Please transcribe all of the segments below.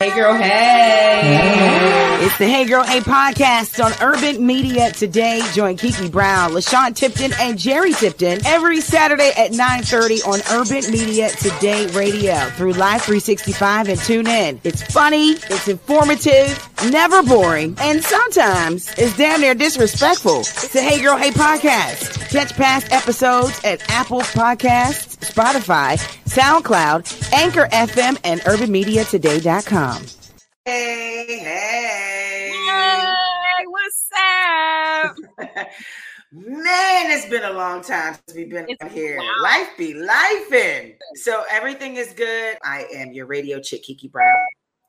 Hey girl, hey. It's the Hey Girl Hey podcast on Urban Media today. Join Kiki Brown, LaShawn Tipton, and Jerry Tipton every Saturday at 9.30 on Urban Media Today Radio through Live 365 and tune in. It's funny, it's informative, never boring, and sometimes it's damn near disrespectful. It's the Hey Girl Hey podcast. Catch past episodes at Apple Podcasts, Spotify, SoundCloud, Anchor FM, and UrbanMediaToday.com. Hey, hey. Hey, what's up? Man, it's been a long time since we've been here. wild. Life be lifing. So everything is good. I am your radio chick, Kiki Brown.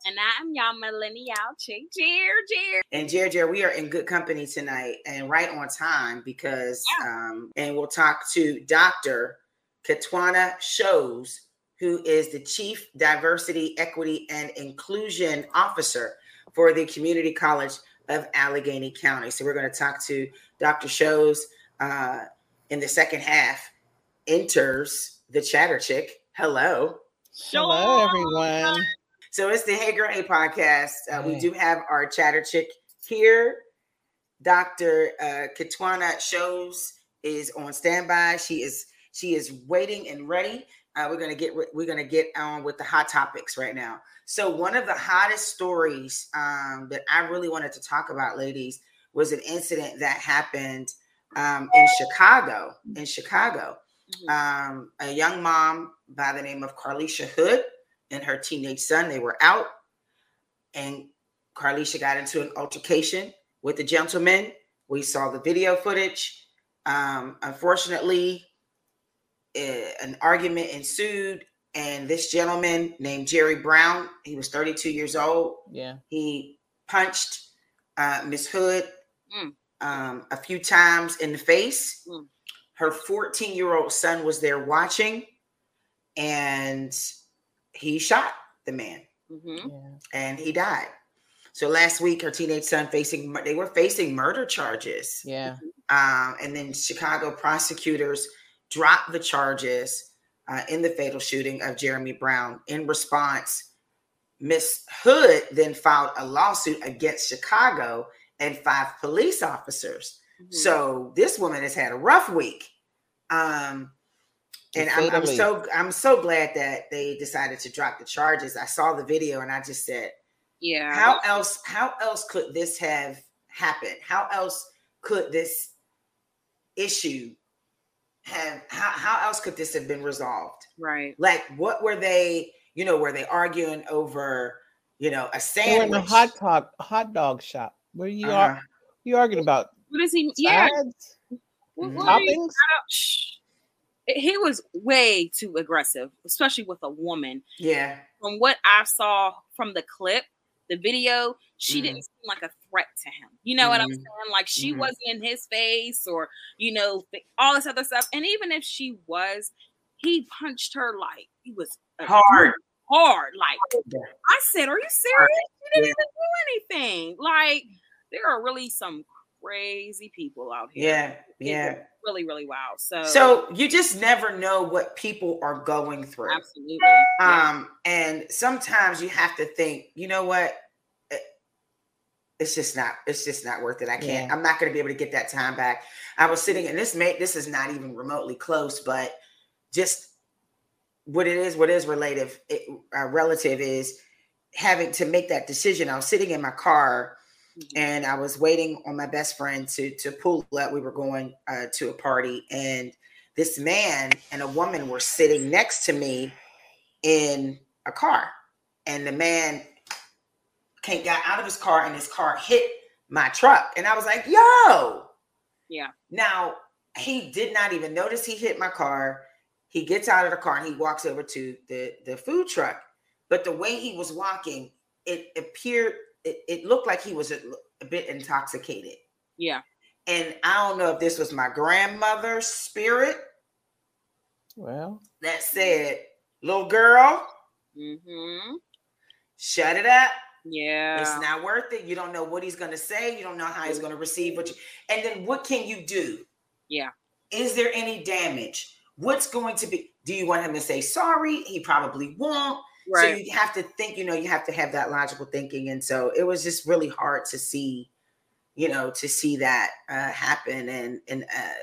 And I'm y'all millennial chick, Jer, Jer. And Jer Jer, we are in good company tonight and right on time because um, and we'll talk to Dr. Ketwana Schoos, who is the Chief Diversity, Equity, and Inclusion Officer for the Community College of Allegheny County. So we're going to talk to Dr. Schoos uh, in the second half. Enters the chatter chick. Hello. Hello, everyone. So it's the Hey Girl Hey podcast. Uh, We do have our chatter chick here. Dr. Uh, Ketwana Schoos is on standby. She is she is waiting and ready. Uh, we're gonna get we're gonna get on with the hot topics right now. So one of the hottest stories um, that I really wanted to talk about, ladies, was an incident that happened um, in Chicago. In Chicago, Mhm. um, a young mom by the name of Carlishia Hood and her teenage son. They were out, and Carlishia got into an altercation with the gentleman. We saw the video footage. Um, unfortunately, an argument ensued, and this gentleman named Jerry Brown, he was 32 years old. Yeah. He punched uh, Miss Hood Mm. um, a few times in the face. Mm. Her 14 year old son was there watching, and he shot the man, Mhm. Yeah. and he died. So last week, her teenage son facing they were facing murder charges, Yeah. um, and then Chicago prosecutors dropped the charges uh, in the fatal shooting of Jeremy Brown. In response, Miss Hood then filed a lawsuit against Chicago and five police officers. Mhm. So this woman has had a rough week. Um, and I'm, I'm so I'm so glad that they decided to drop the charges. I saw the video and I just said, yeah. how else how else could this have happened? How else could this issue have how, how else could this have been resolved? right. Like what were they, you know, were they arguing over, you know, a They were in sandwich? a hot dog hot dog shop. What are you Uh, ar- you arguing about? What is he? Yeah. What- what are you- Toppings? He was way too aggressive, especially with a woman. yeah. From what I saw from the clip, the video, she Mhm. didn't seem like a threat to him. You know what I'm Mhm. saying? Like she Mhm. wasn't in his face or, you know, all this other stuff. And even if she was, he punched her like he was Hard. hard. Like I said, "Are you serious? You didn't even do anything." Like there are really some crazy people out here. Yeah. It Yeah. really, really wild. So, So you just never know what people are going through. absolutely, Yeah. Um, and sometimes you have to think, you know what? It- It's just not, it's just not worth it. I can't, Yeah. I'm not gonna be able to get that time back. I was sitting and this may this is not even remotely close, but just what it is, what is relative, it, uh, relative is having to make that decision. I was sitting in my car Mhm. and I was waiting on my best friend to to pull up. We were going uh, to a party, and this man and a woman were sitting next to me in a car, and the man came got out of his car, and his car hit my truck, and I was like, "Yo!" Yeah. Now he did not even notice he hit my car. He gets out of the car and he walks over to the the food truck, but the way he was walking, it appeared it, it looked like he was a, a bit intoxicated. yeah, And I don't know if this was my grandmother's spirit Well, that said, little girl, mm-hmm. shut it up. Yeah. It's not worth it. You don't know what he's going to say. You don't know how he's going to receive what you. And then what can you do? Yeah. Is there any damage? What's going to be? Do you want him to say sorry? He probably won't. Right. So you have to think, you know, you have to have that logical thinking. And so it was just really hard to see, you know, to see that uh, happen. And and uh,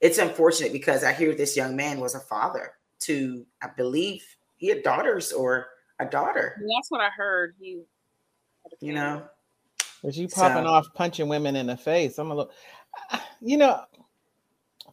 it's unfortunate because I hear this young man was a father to, I believe, he had daughters or a daughter. That's what I heard. He, You know, Was you popping So- off punching women in the face? I'm a little, you know,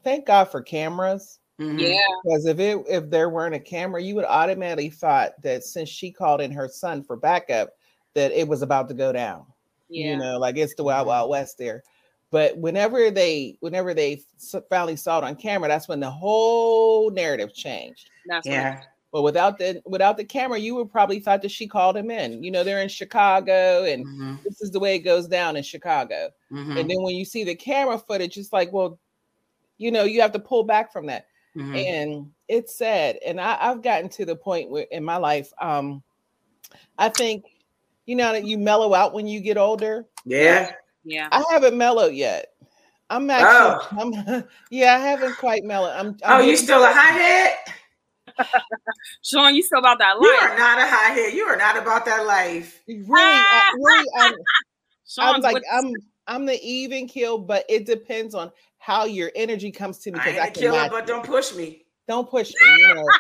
thank God for cameras. Mhm. Yeah. Because if it if there weren't a camera, you would automatically thought that since she called in her son for backup, that it was about to go down. Yeah. You know, like it's the wild Mhm. wild west there. But whenever they whenever they finally saw it on camera, that's when the whole narrative changed. That's what Yeah. But without the without the camera, you would probably thought that she called him in. You know, they're in Chicago, and Mhm. this is the way it goes down in Chicago. Mhm. And then when you see the camera footage, it's like, well, you know, you have to pull back from that. Mhm. And it's sad. And I, I've gotten to the point where in my life, um, I think, you know, that you mellow out when you get older. Yeah. Yeah. I haven't mellowed yet. I'm actually, I'm, yeah, I haven't quite mellowed. I'm, Oh, I'm you still a hothead? Sean, you still about that life? You are not a hothead. You are not about that life. really, I, really, I'm, I'm like, I'm, I'm the even kill, but it depends on how your energy comes to me I because ain't I, a can killer, match but don't push me. don't push me, you know.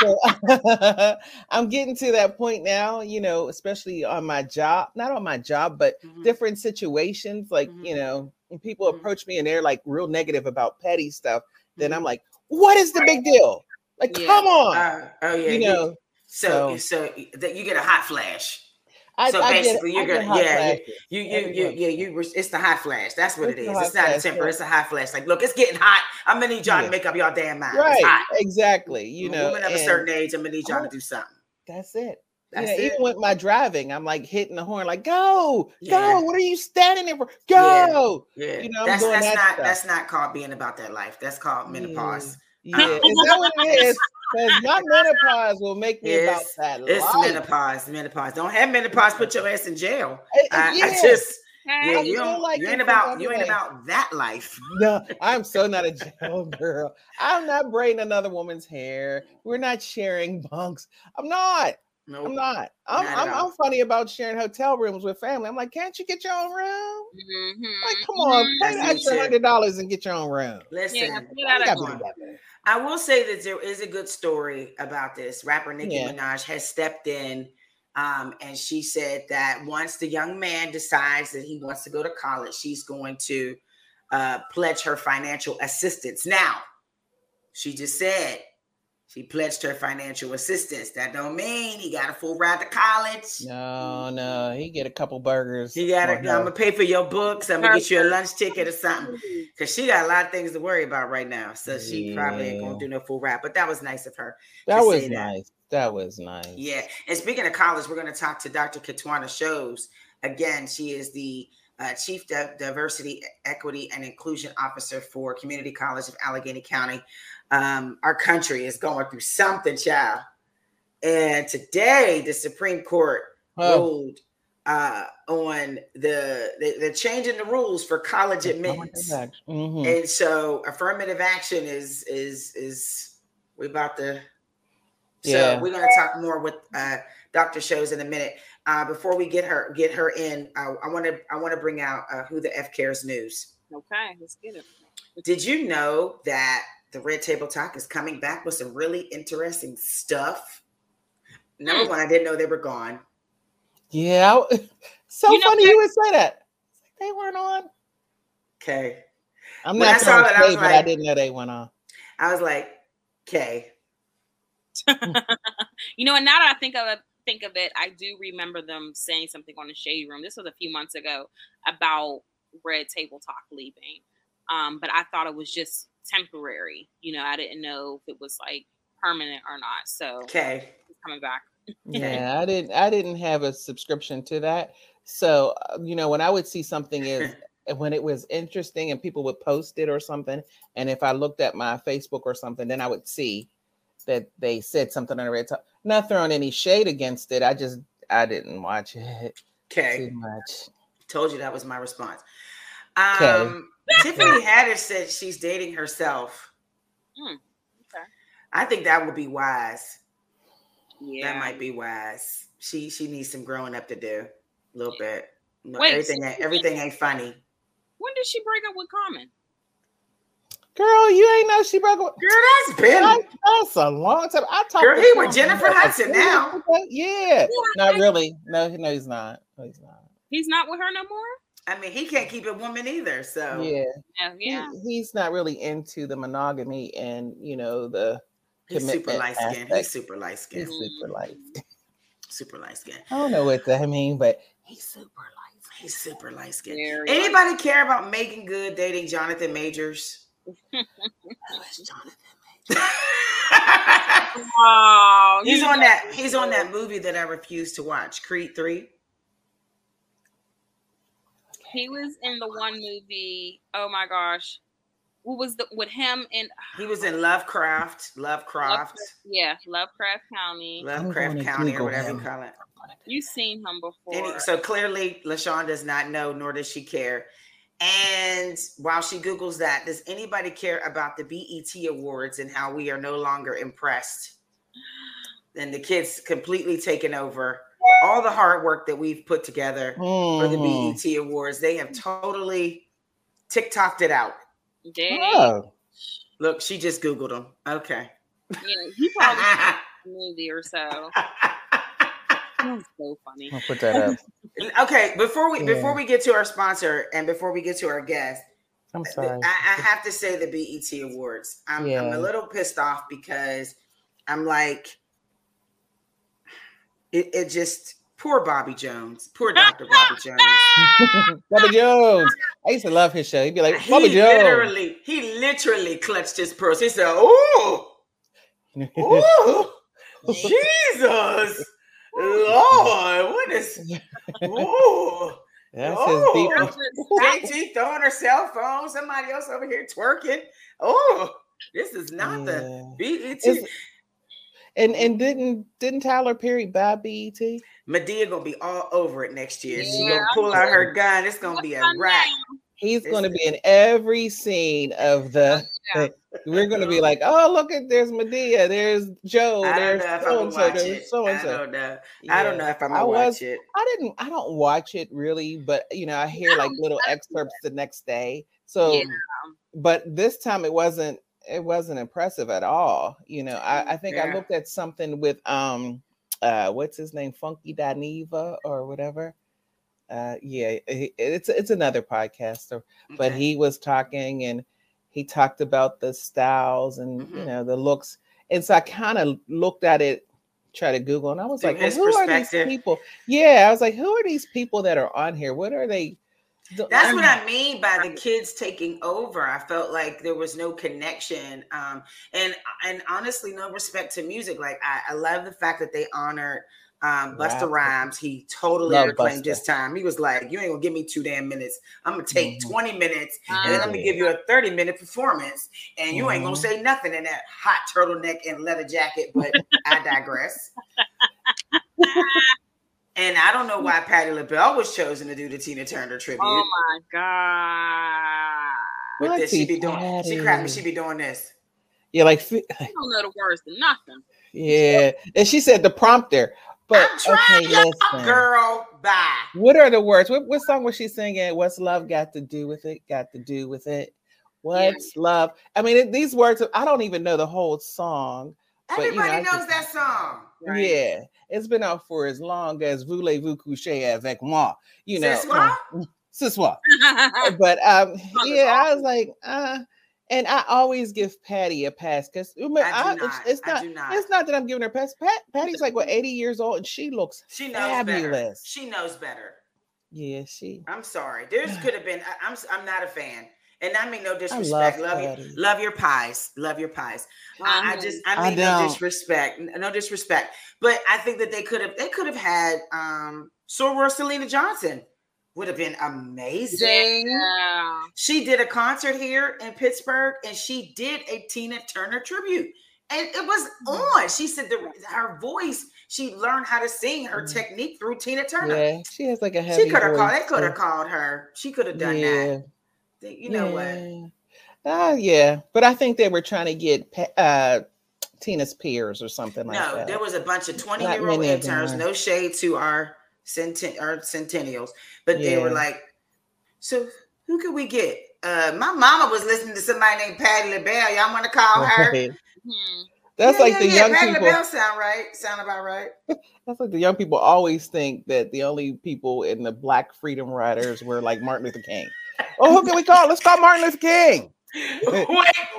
so I'm getting to that point now, you know, especially on my job, not on my job, but Mhm. different situations. Like, you Mhm. know, when people Mhm. approach me and they're like real negative about petty stuff, then Mhm. I'm like, what is the big deal? Like, Yeah. come on. Uh, oh yeah, you you- know, So, so- so that you get a hot flash. I, so I get, basically you're I gonna- yeah. You, you, you, yeah, in a you. It's the hot flash. That's what It's it is. It's not a temper. yeah. It's a hot flash. Like, look, it's getting hot. I'm gonna need y'all Yeah. to make up y'all damn mind. Right, exactly. You know, women of a certain age, I'm gonna need y'all to do something. that's it. That's know, it. even with my driving, I'm like hitting the horn, like, go, Yeah. go. What are you standing there for? Go. Yeah, you know, I'm that's that's that not stuff. that's not called being about that life. That's called menopause. Yeah, is that what it is? Because my menopause will make me about that It's life. menopause. Menopause. Don't have menopause. Put your ass in jail. I- I, I just yeah, I you don't. like you ain't about you ain't about that life. No, I'm so not a jail girl. I'm not braiding another woman's hair. We're not sharing bunks. I'm not. No, I'm not. I'm, Not I'm. I'm funny about sharing hotel rooms with family. I'm like, can't you get your own room? mhm, Like, come on, mhm. pay the That's me extra hundred dollars and get your own room. listen. Yeah, put You that gotta up be on. together. I will say that there is a good story about this. Rapper Nicki Yeah. Minaj has stepped in, um, and she said that once the young man decides that he wants to go to college, she's going to uh, pledge her financial assistance. Now, she just said she pledged her financial assistance. That don't mean he got a full ride to college. No, no, he get a couple burgers. He got to. for I'm gonna pay for your books. I'm gonna get you a lunch ticket or something. Cause she got a lot of things to worry about right now, so she probably ain't gonna do no full rap. But that was nice of her. That was say that. nice. That was nice. Yeah. And speaking of college, we're going to talk to Dr. Ketwana Schoos. Again, she is the uh, Chief Di- Diversity, Equity, and Inclusion Officer for Community College of Allegheny County. Um, our country is going through something, child. And today, the Supreme Court Oh, ruled uh, on the, they, they're changing the rules for college admittance. Mhm. And so affirmative action is is is we about to so Yeah. we're gonna talk more with uh Dr. Schoos in a minute. Uh before we get her get her in, uh, I want to I want to bring out uh, who the F cares news. Okay, let's get it. Did you know that the Red Table Talk is coming back with some really interesting stuff? Number Hmm. one, I didn't know they were gone. Yeah. So You know funny what? you would say that. They weren't on. Okay. I'm When I not saw throwing that, I was shade, but I didn't know they went on. I was like, okay. You know, and now that I think of it, think of it, I do remember them saying something on the shade room. This was a few months ago about Red Table Talk leaving. Um, but I thought it was just temporary. You know, I didn't know if it was like permanent or not. So Okay. coming back. Yeah, I didn't. I didn't have a subscription to that. So uh, you know, when I would see something is when it was interesting and people would post it or something, and if I looked at my Facebook or something, then I would see that they said something on the red top. Not throwing any shade against it. I just I didn't watch it Okay. too much. Told you that was my response. Okay. Um, Tiffany Haddish said she's dating herself. Hmm, okay. I think that would be wise. Yeah. That might be wise. She she needs some growing up to do a little bit. No, Wait, everything ain't, everything ain't funny. When did she break up with Common? Girl, you ain't know she broke up. Girl, that's been That- That's a long time. I talked. Girl, to he with Jennifer about Hudson now. years ago. Yeah, not really. No, no, he's not. No, he's not. He's not with her no more. I mean, he can't keep a woman either. So Yeah, Yeah, yeah. He, he's not really into the monogamy and you know the he's super light skinned. He's super light he's super light. Super light skinned. I don't know what that mean, but he's super light. He's super light skinned. Very Anybody care about Meagan Good dating Jonathan Majors? Who is Jonathan Majors? Oh, he's you on that. He's on that movie that I refuse to watch. Creed Three. He was in the one movie. Oh my gosh, what was the with him and He was in Lovecraft. Lovecraft. yeah, Lovecraft County. Lovecraft gonna County or whatever him. you call it. You've seen him before. And he- so clearly, LaShawn does not know, nor does she care. And while she Googles that, does anybody care about the BET Awards and how we are no longer impressed? And the kids completely taken over all the hard work that we've put together for the Mhm. BET Awards. They have totally TikToked it out. Dang. Oh, Look, she just Googled them. Okay. Yeah, he probably a movie or so. That's so funny. I'll put that up. okay, before we before we get to our sponsor and before we get to our guest, I'm sorry. I have to say the BET Awards. I'm, I'm a little pissed off because I'm like, it, it just poor Bobby Jones, poor Dr. Bobby Jones. Bobby Jones. I used to love his show. He'd be like, he Bubba Jones. literally, he literally clutched his purse. He said, "Oh, oh, Jesus, Lord, what is? Oh, That's Oh. his deep. JT throwing her cell phone. Somebody else over here twerking. Oh, this is not the Yeah. BET. Is- And and didn't didn't Tyler Perry buy E BET? Madea gonna be all over it next year. She's gonna pull out her gun. It's gonna be a What's wrap. He's It's- going to be in every scene of the. Yeah. We're going to be like, oh look at there's Madea, there's Joe, there's so and so, there's so I and so. don't know. I don't know if I'm I gonna was- watch it. I didn't. I don't watch it really, but you know, I hear like little excerpts the next day. So, Yeah. but this time it wasn't. It wasn't impressive at all. You know, I, I think I looked at something with um, uh, what's his name, Funky Dineva or whatever. Uh, yeah, it's it's another podcaster, but Okay. he was talking and he talked about the styles and you Mhm. know the looks, and so I kind of looked at it, try to Google, and I was Through like, well, who are these people? Yeah, I was like, who are these people that are on here? What are they? That's what I'm- mean by the kids taking over. I felt like there was no connection, um, and and honestly, no respect to music. Like I, I love the fact that they honored um, Busta Rapper. Rhymes. He totally Love reclaimed Busta. his time. He was like, "You ain't gonna give me two damn minutes. I'm gonna take Mhm. 20 minutes, and then I'm gonna give you a 30 minute performance, and you ain't gonna Mhm. say nothing in that hot turtleneck and leather jacket." But I digress. And I don't know mm. why Patti LaBelle was chosen to do the Tina Turner tribute. Oh my god. with this, she be Auntie doing. She cried me. She be doing this. Yeah, like fi- I don't know the words to nothing. yeah, and she said the prompter. But I'm trying, okay, listen. girl. Bye. What are the words? What, what song was she singing? What's love got to do with it? Got to do with it. What's love? I mean, these words. I don't even know the whole song. But, you know, Everybody knows just- that song. Right. Yeah, it's been out for as long as Voulez-vous coucher avec moi? You know, C'est um, ce soir. But um, yeah, I was like, uh, and I always give Patty a pass because it's, it's not, it's not that I'm giving her a pass. Pat, Patty's like what 80 years old and she looks She knows better. fabulous. She knows better. Yeah, she. I'm sorry. There's could have been. I, I'm. I'm not a fan. And I mean no disrespect. love Love, you. Love your pies. Love your pies. I, I just. I I mean no disrespect. No disrespect. But I think that they could have. They could have had. Um. Soror Selena Johnson would have been amazing. Yeah. She did a concert here in Pittsburgh and she did a Tina Turner tribute. And it was Mm-hmm. on. She said the, her voice, she learned how to sing her Mhm. technique through Tina Turner. Yeah, she has like a heavy. she could have called, they could have called her. She could have done yeah, that. They- You know what? yeah. Ah, yeah, but I think they were trying to get Pa- uh, Tina's peers or something like that. no, there was a bunch of 20 Not year old many of them interns, no shade to our, centen- our centennials, but they were like, so who could we get? Uh, my mama was listening to somebody named Patty LaBelle. Y'all want to call her? Hmm. That's Yeah, like yeah, the yeah, young Patty people. LaBelle sound right. Sound about right. That's like the young people always think that the only people in the Black Freedom Riders were like Martin Luther King. Oh, who can we call? Let's call Martin Luther King. Wait,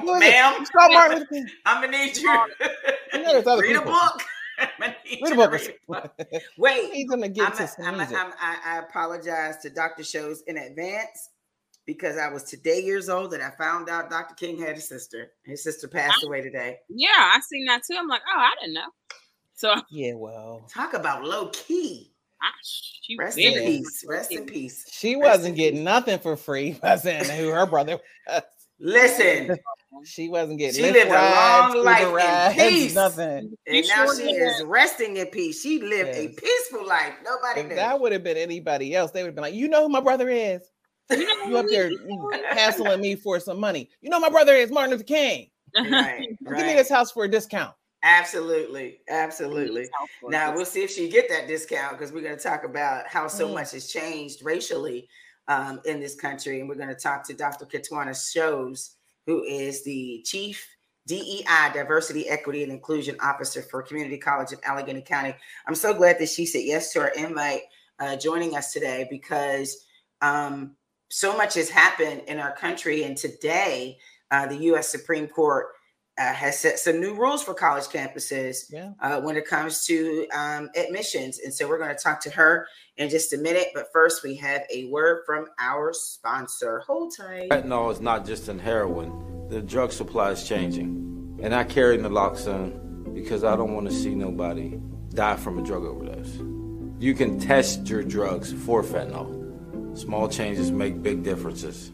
Look, ma'am, Let's call Martin Luther King. I'm gonna need you. You know, there's other read a book. I'm gonna need Read you a book. read a book. Wait, he's gonna get I'm to a, some I'm a, music. I'm, I, I apologize to Dr. Schoos in advance because I was today years old and I found out Dr. King had a sister. His sister passed away today. Yeah, I seen that too. I'm like, oh, I didn't know. So yeah, well, Talk about low key. I, she Rest in peace. Rest in peace. she Rest wasn't getting nothing for free, wasn't who her brother was. Listen, She wasn't getting She lift lived a rides, long life Uber in peace. Nothing. and You now sure she did. is resting in peace. She lived a peaceful life. Nobody If knew. that would have been anybody else, they would have been like, "You know who my brother is? You know You up there mm, hassling me for some money? You know my brother is Martin Luther King. right, Give me this house for a discount." Absolutely, absolutely. Now we'll see if she get that discount because we're going to talk about how so Mm. much has changed racially um, in this country, and we're going to talk to Dr. Ketwana Schoos, who is the Chief DEI Diversity, Equity, and Inclusion Officer for Community College of Allegheny County. I'm so glad that she said yes to our invite, uh, joining us today because um, so much has happened in our country, and today uh, the U.S. Supreme Court. Uh, has set some new rules for college campuses Yeah. uh, when it comes to um, admissions. And so we're going to talk to her in just a minute. But first, we have a word from our sponsor. Hold tight. Fentanyl is not just in heroin. The drug supply is changing. And I carry naloxone because I don't want to see nobody die from a drug overdose. You can test your drugs for fentanyl. Small changes make big differences.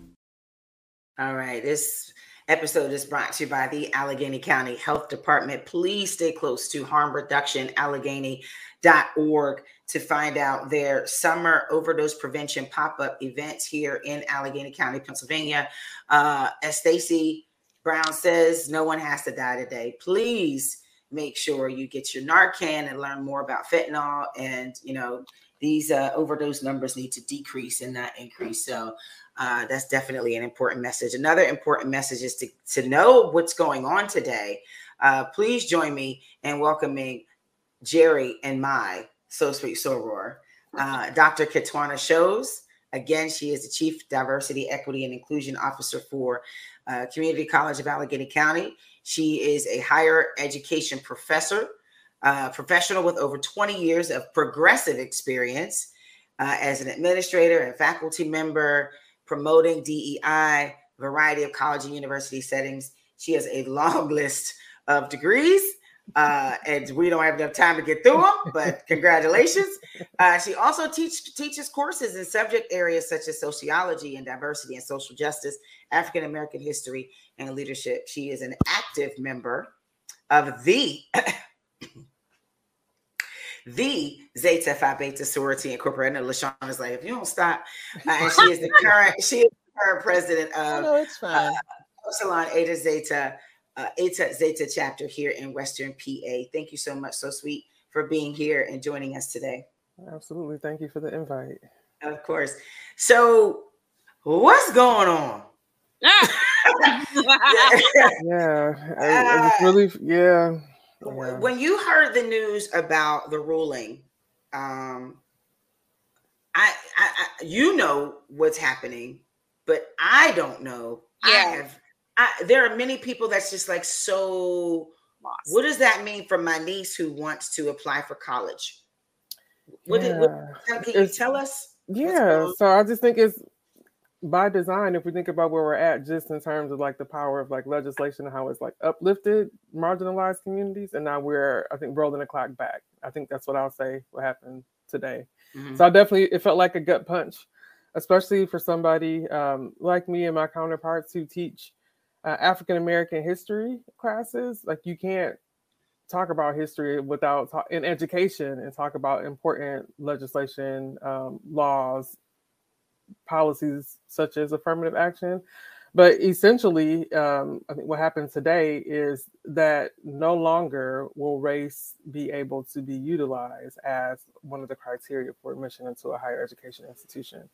All right. This episode is brought to you by the Allegheny County Health Department. Please stay close to harmreductionallegheny.org to find out their summer overdose prevention pop-up events here in Allegheny County, Pennsylvania. Uh, as Stacy Brown says, no one has to die today. Please make sure you get your Narcan and learn more about fentanyl. And you know these uh, overdose numbers need to decrease and not increase. So uh, that's definitely an important message. Another important message is to, to know what's going on today. Uh, please join me in welcoming Jerry and my So Sweet Soror, uh, Dr. Ketwana Schoos. Again, she is the Chief Diversity, Equity, and Inclusion Officer for uh, Community College of Allegheny County. She is a higher education professor, uh, professional with over 20 years of progressive experience uh, as an administrator and faculty member, promoting DEI, variety of college and university settings. She has a long list of degrees, uh, and we don't have enough time to get through them. But congratulations! Uh, she also teach, teaches courses in subject areas such as sociology and diversity and social justice, African American history, and leadership. She is an active member of the the Zeta Phi Beta Sorority Incorporated. And LaShawn is like, if you don't stop, uh, and she is the current she is the current president Oh, of no, it's fine. Upsilon Eta Zeta, uh, Eta Zeta chapter here in Western PA. Thank you so much, so sweet, for being here and joining us today. Absolutely. Thank you for the invite. Of course. So, what's going on? Yeah. I, I really, yeah. Yeah. When you heard the news about the ruling, um, I, I, I, you know what's happening, but I don't know. I Yeah. have. I, there are many people that's just like so. Lost. What does that mean for my niece who wants to apply for college? What, did, what can you It's- tell us? Yeah. So I just think it's by design, if we think about where we're at, just in terms of like the power of like legislation and how it's like uplifted marginalized communities, and now we're I think rolling the clock back. I think that's what I'll say. What happened today. Mhm. So I definitely it felt like a gut punch, especially for somebody um, like me and my counterparts who teach uh, African American history classes. Like you can't talk about history without ta- in education and talk about important legislation, um, laws, policies such as affirmative action. But essentially, um, I think what happens today is that no longer will race be able to be utilized as one of the criteria for admission into a higher education institution.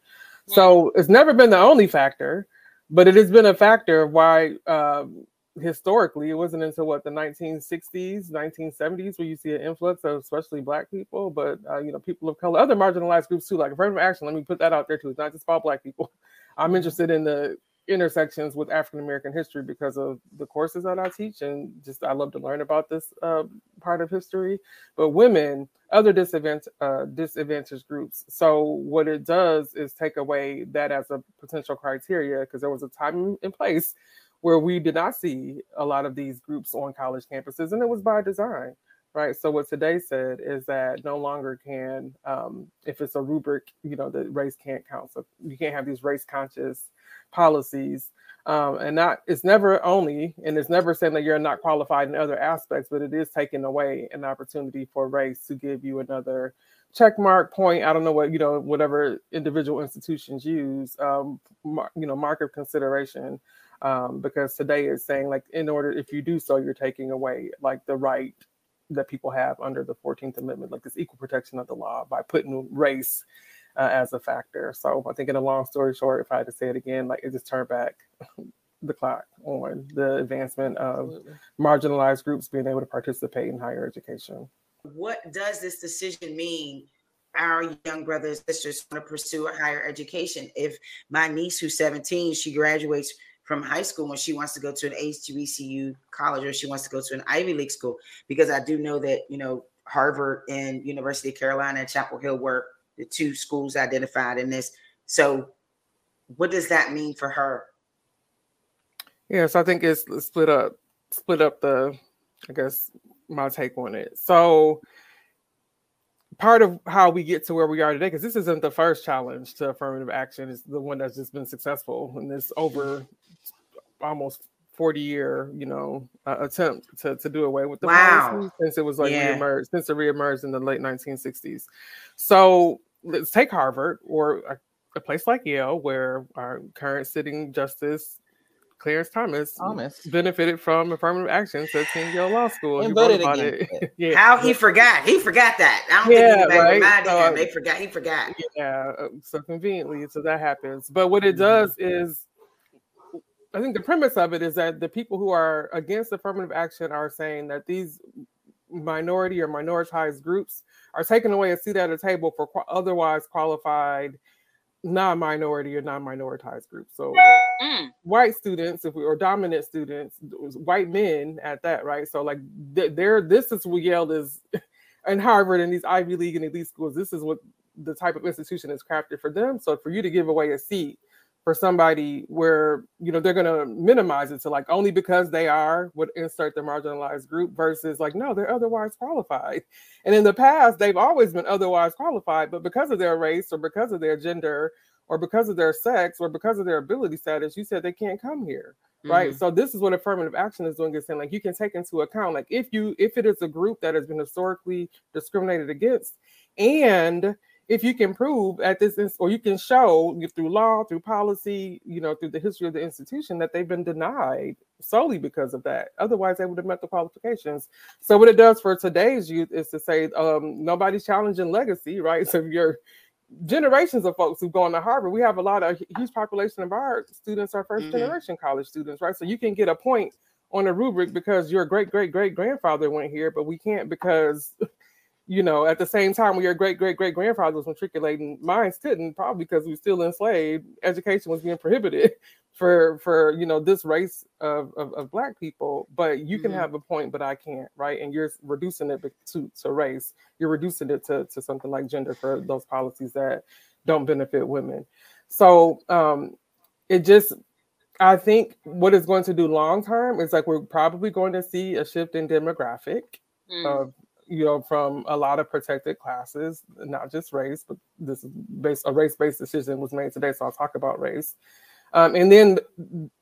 So it's never been the only factor, but it has been a factor of why um, historically it wasn't until what the 1960s 1970s where you see an influx of especially black people but uh, you know people of color other marginalized groups too like affirmative action let me put that out there too it's not just about black people. I'm interested in the intersections with african american history because of the courses that i teach and just i love to learn about this uh, part of history. But women other disadvantaged, uh, disadvantaged groups so what it does is take away that as a potential criteria because there was a time and place where we did not see a lot of these groups on college campuses, and it was by design, right? So what today said is that no longer can, um, if it's a rubric, you know, the race can't count. So you can't have these race conscious policies. Um, and not it's never only and it's never saying that you're not qualified in other aspects, but it is taking away an opportunity for race to give you another check mark point. I don't know what you know, whatever individual institutions use, um, mar- you know, mark of consideration um, because today is saying like in order if you do so you're taking away like the right that people have under the 14th amendment like this equal protection of the law by putting race uh, as a factor. So i think in a long story short if i had to say it again like it just turned back the clock on the advancement of Absolutely. marginalized groups being able to participate in higher education. What does this decision mean our young brothers and sisters want to pursue a higher education? If my niece who's 17 she graduates from high school when she wants to go to an HBCU college or she wants to go to an Ivy League school. Because I do know that, you know, Harvard and University of Carolina and Chapel Hill were the two schools identified in this. So what does that mean for her? Yes, I think it's split up, split up the, I guess, my take on it. So part of how we get to where we are today, because this isn't the first challenge to affirmative action, it's the one that's just been successful in this over almost 40 year, you know, uh, attempt to, to do away with the wow. policy since it was like yeah. reemerged, since it reemerged in the late 1960s. So let's take Harvard or a, a place like Yale, where our current sitting justice Clarence Thomas, Thomas benefited from affirmative action to attend Yale Law School. And voted about it. yeah. How he forgot? He forgot that. I don't yeah, think anybody right? so, him. They forgot. He forgot. Yeah. Uh, so conveniently, so that happens. But what it does is I think the premise of it is that the people who are against affirmative action are saying that these minority or minoritized groups are taking away a seat at a table for qu- otherwise qualified non-minority or non-minoritized groups. So mm. white students, if we or dominant students, white men at that, right? So like they're this is what Yale is and Harvard and these Ivy League and elite schools. This is what the type of institution is crafted for them. So for you to give away a seat for somebody where you know they're going to minimize it to like only because they are would insert the marginalized group versus like no they're otherwise qualified and in the past they've always been otherwise qualified but because of their race or because of their gender or because of their sex or because of their ability status you said they can't come here right mm-hmm. so this is what affirmative action is doing is saying like you can take into account like if you if it is a group that has been historically discriminated against and if you can prove at this or you can show through law through policy you know through the history of the institution that they've been denied solely because of that. Otherwise they would have met the qualifications. So what it does for today's youth is to say um, nobody's challenging legacy right? So you're generations of folks who've gone to harvard we have a lot of huge population of our students are 1st mm-hmm. generation college students right? So you can get a point on a rubric because your great great great grandfather went here but we can't because you know, at the same time, when your great great great grandfather was matriculating, mine couldn't, probably because we were still enslaved. Education was being prohibited for for you know this race of, of, of black people. But you can mm-hmm. have a point, but I can't, right? And you're reducing it to, to race. You're reducing it to, to something like gender for those policies that don't benefit women. So um, it just I think what it's going to do long term is like we're probably going to see a shift in demographic mm. of you know, from a lot of protected classes, not just race, but this is based a race-based decision was made today. So I'll talk about race. Um, and then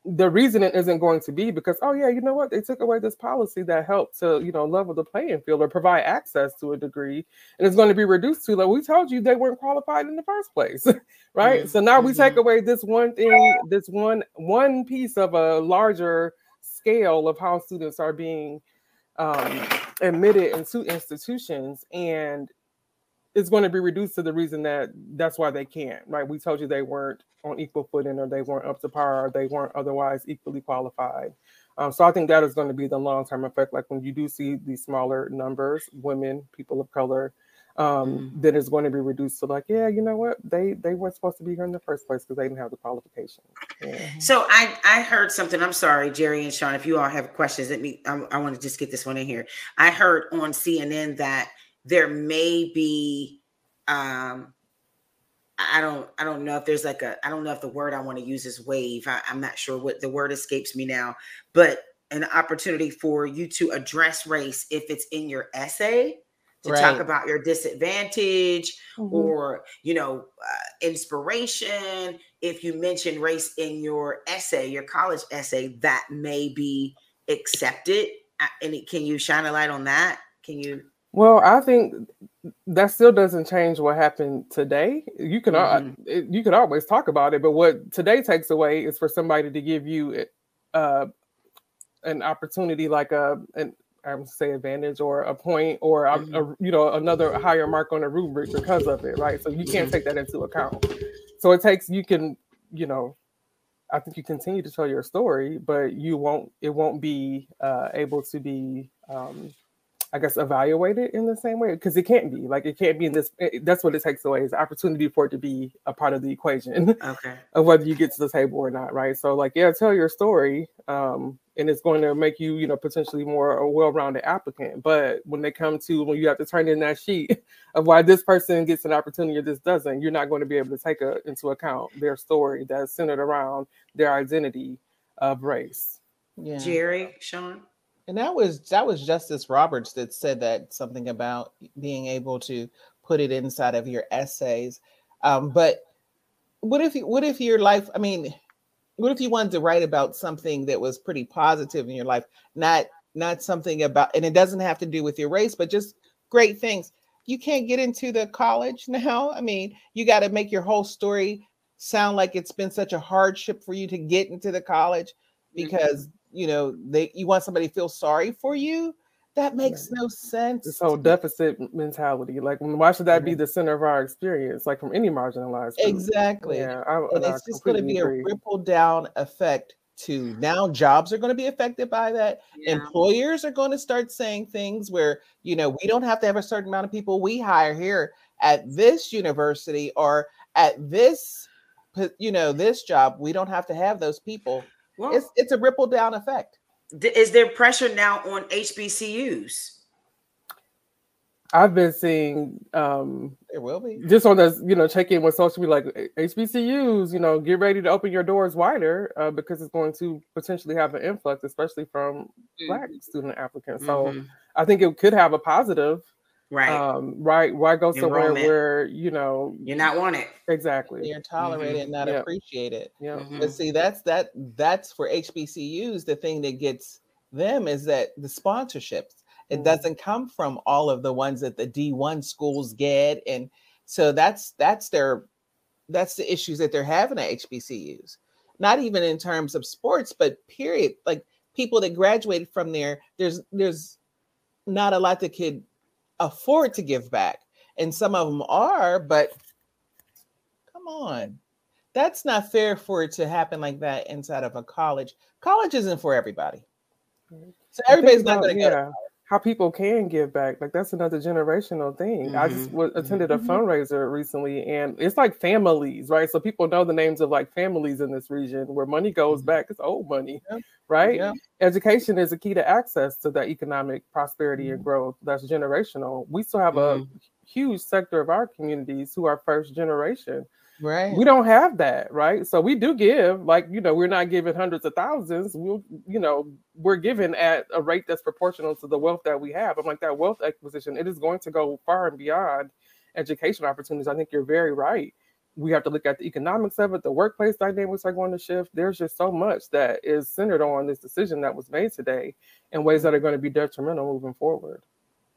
the reason it isn't going to be because, oh yeah, you know what? They took away this policy that helped to, you know, level the playing field or provide access to a degree. And it's going to be reduced to like we told you they weren't qualified in the first place. right. Mm-hmm. So now we take mm-hmm. away this one thing, this one one piece of a larger scale of how students are being um, admitted into institutions. And it's going to be reduced to the reason that that's why they can't, right? We told you they weren't on equal footing or they weren't up to par or they weren't otherwise equally qualified. Um, so I think that is going to be the long term effect. Like when you do see these smaller numbers, women, people of color, um, mm-hmm. then it's going to be reduced to like, yeah, you know what? They they weren't supposed to be here in the first place because they didn't have the qualifications. Yeah. So I I heard something. I'm sorry, Jerry and Sean. If you all have questions, let me. I, I want to just get this one in here. I heard on CNN that there may be um I don't I don't know if there's like a I don't know if the word I want to use is wave. I, am not sure what the word escapes me now, but an opportunity for you to address race if it's in your essay to right. talk about your disadvantage mm-hmm. or you know uh, inspiration if you mention race in your essay your college essay that may be accepted uh, and can you shine a light on that can you well, I think that still doesn't change what happened today. You can mm-hmm. you can always talk about it, but what today takes away is for somebody to give you uh, an opportunity, like a an I would say advantage or a point or a, mm-hmm. a, you know another higher mark on the rubric because of it, right? So you can't mm-hmm. take that into account. So it takes you can you know I think you continue to tell your story, but you won't it won't be uh, able to be um, I guess, evaluate it in the same way because it can't be like it can't be in this. It, that's what it takes away is opportunity for it to be a part of the equation okay. of whether you get to the table or not, right? So, like, yeah, tell your story, um, and it's going to make you, you know, potentially more a well-rounded applicant. But when they come to when you have to turn in that sheet of why this person gets an opportunity or this doesn't, you're not going to be able to take a, into account their story that's centered around their identity of race. Yeah. Jerry, Sean. And that was that was Justice Roberts that said that something about being able to put it inside of your essays. Um, but what if what if your life? I mean, what if you wanted to write about something that was pretty positive in your life, not not something about, and it doesn't have to do with your race, but just great things. You can't get into the college now. I mean, you got to make your whole story sound like it's been such a hardship for you to get into the college because mm-hmm you know they you want somebody to feel sorry for you that makes no sense this whole deficit mentality like why should that be mm-hmm. the center of our experience like from any marginalized group? exactly yeah I, and it's just going to be agree. a ripple down effect to now jobs are going to be affected by that yeah. employers are going to start saying things where you know we don't have to have a certain amount of people we hire here at this university or at this you know this job we don't have to have those people well, it's it's a ripple down effect. Is there pressure now on HBCUs? I've been seeing um there will be just on the you know check in with social media like HBCUs, you know, get ready to open your doors wider uh, because it's going to potentially have an influx, especially from mm-hmm. black student applicants. So mm-hmm. I think it could have a positive Right. Um, right. Why go somewhere where you know you're not wanted? Exactly. You're tolerated mm-hmm. and not yep. appreciated. Yeah. Mm-hmm. But see, that's that that's for HBCUs. The thing that gets them is that the sponsorships. It mm-hmm. doesn't come from all of the ones that the D1 schools get. And so that's that's their that's the issues that they're having at HBCUs. Not even in terms of sports, but period. Like people that graduated from there, there's there's not a lot that could afford to give back. And some of them are, but come on. That's not fair for it to happen like that inside of a college. College isn't for everybody. So everybody's not going to yeah, how people can give back. Like that's another generational thing. Mm-hmm. I just mm-hmm. w- attended a mm-hmm. fundraiser recently, and it's like families, right? So people know the names of like families in this region where money goes mm-hmm. back. It's old money, yeah. right? Yeah. Education is a key to access to that economic prosperity and mm-hmm. growth. That's generational. We still have a mm-hmm. huge sector of our communities who are first generation Right. We don't have that, right? So we do give, like, you know, we're not giving hundreds of thousands. We'll, you know, we're given at a rate that's proportional to the wealth that we have. I'm like that wealth acquisition, it is going to go far and beyond education opportunities. I think you're very right. we have to look at the economics of it. The workplace dynamics are going to shift. There's just so much that is centered on this decision that was made today in ways mm-hmm. that are going to be detrimental moving forward.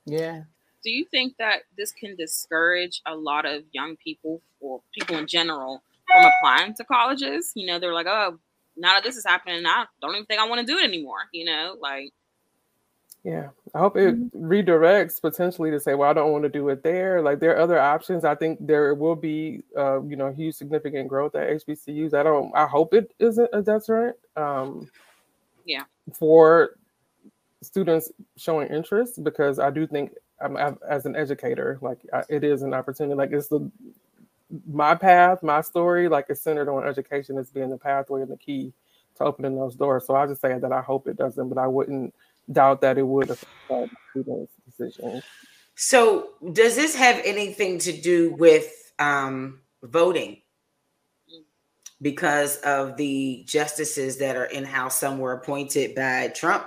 Yeah. Do you think that this can discourage a lot of young people or people in general from applying to colleges? You know, they're like, oh, now that this is happening, I don't even think I want to do it anymore. You know, like yeah, I hope it mm-hmm. redirects potentially to say, "Well, I don't want to do it there." Like there are other options. I think there will be, uh, you know, huge significant growth at HBCUs. I don't. I hope it isn't a deterrent. Um, yeah. For students showing interest, because I do think, I'm, I'm as an educator, like I, it is an opportunity. Like it's the my path, my story, like it's centered on education as being the pathway and the key to opening those doors. So I just say that I hope it doesn't, but I wouldn't doubt that it would affect students' decisions. So, does this have anything to do with um, voting? Because of the justices that are in house, some were appointed by Trump,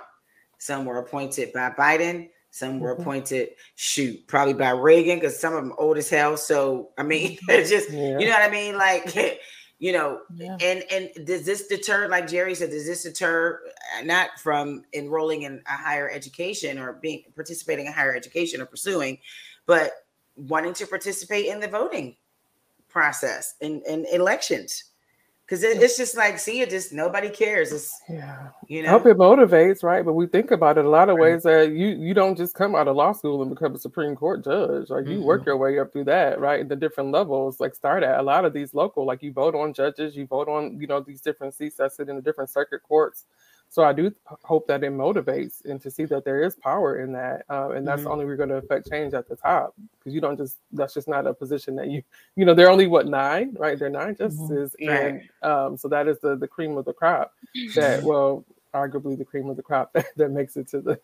some were appointed by Biden, some were mm-hmm. appointed, shoot, probably by Reagan, because some of them old as hell. So, I mean, just, yeah. you know what I mean? Like, you know yeah. and and does this deter like jerry said does this deter uh, not from enrolling in a higher education or being participating in higher education or pursuing but wanting to participate in the voting process in, in elections because it, it's just like see it just nobody cares. It's yeah. you know I hope it motivates right? But we think about it a lot of ways that you you don't just come out of law school and become a supreme court judge. Like you mm-hmm. work your way up through that right? The different levels like start at a lot of these local like you vote on judges you vote on you know these different seats that sit in the different circuit courts so I do hope that it motivates and to see that there is power in that, uh, and that's mm-hmm. only we're going to affect change at the top because you don't just that's just not a position that you you know they're only what nine right they're nine mm-hmm. justices mm-hmm. and um, so that is the the cream of the crop that well arguably the cream of the crop that, that makes it to the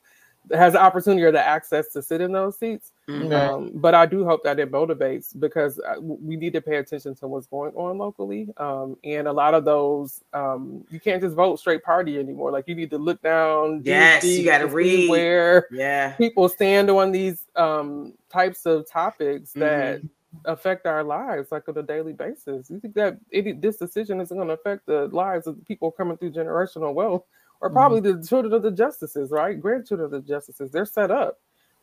has the opportunity or the access to sit in those seats. Mm-hmm. Um, but I do hope that it motivates because uh, we need to pay attention to what's going on locally. Um, and a lot of those, um, you can't just vote straight party anymore. Like you need to look down. Yes, you got to read where yeah. people stand on these um, types of topics that mm-hmm. affect our lives, like on a daily basis. You think that it, this decision isn't going to affect the lives of the people coming through generational wealth? Or probably mm-hmm. the children of the justices, right? Grandchildren of the justices. They're set up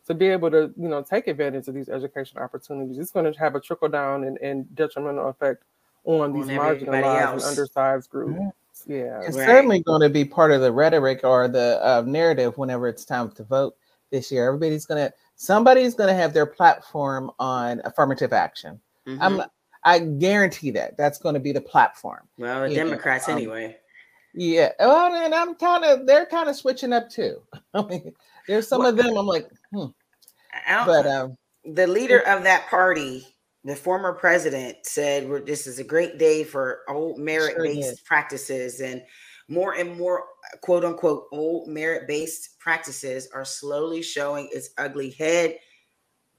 to be able to, you know, take advantage of these education opportunities. It's going to have a trickle down and, and detrimental effect on these marginalized and undersized groups. Mm-hmm. Yeah, it's right. certainly going to be part of the rhetoric or the uh, narrative whenever it's time to vote this year. Everybody's going to somebody's going to have their platform on affirmative action. Mm-hmm. I'm I guarantee that that's going to be the platform. Well, the Democrats know, um, anyway. Yeah. Well, and I'm kind of they're kind of switching up too. I mean, there's some well, of them I'm like, hmm. But um, the leader of that party, the former president, said this is a great day for old merit-based sure practices and more and more quote unquote old merit-based practices are slowly showing its ugly head.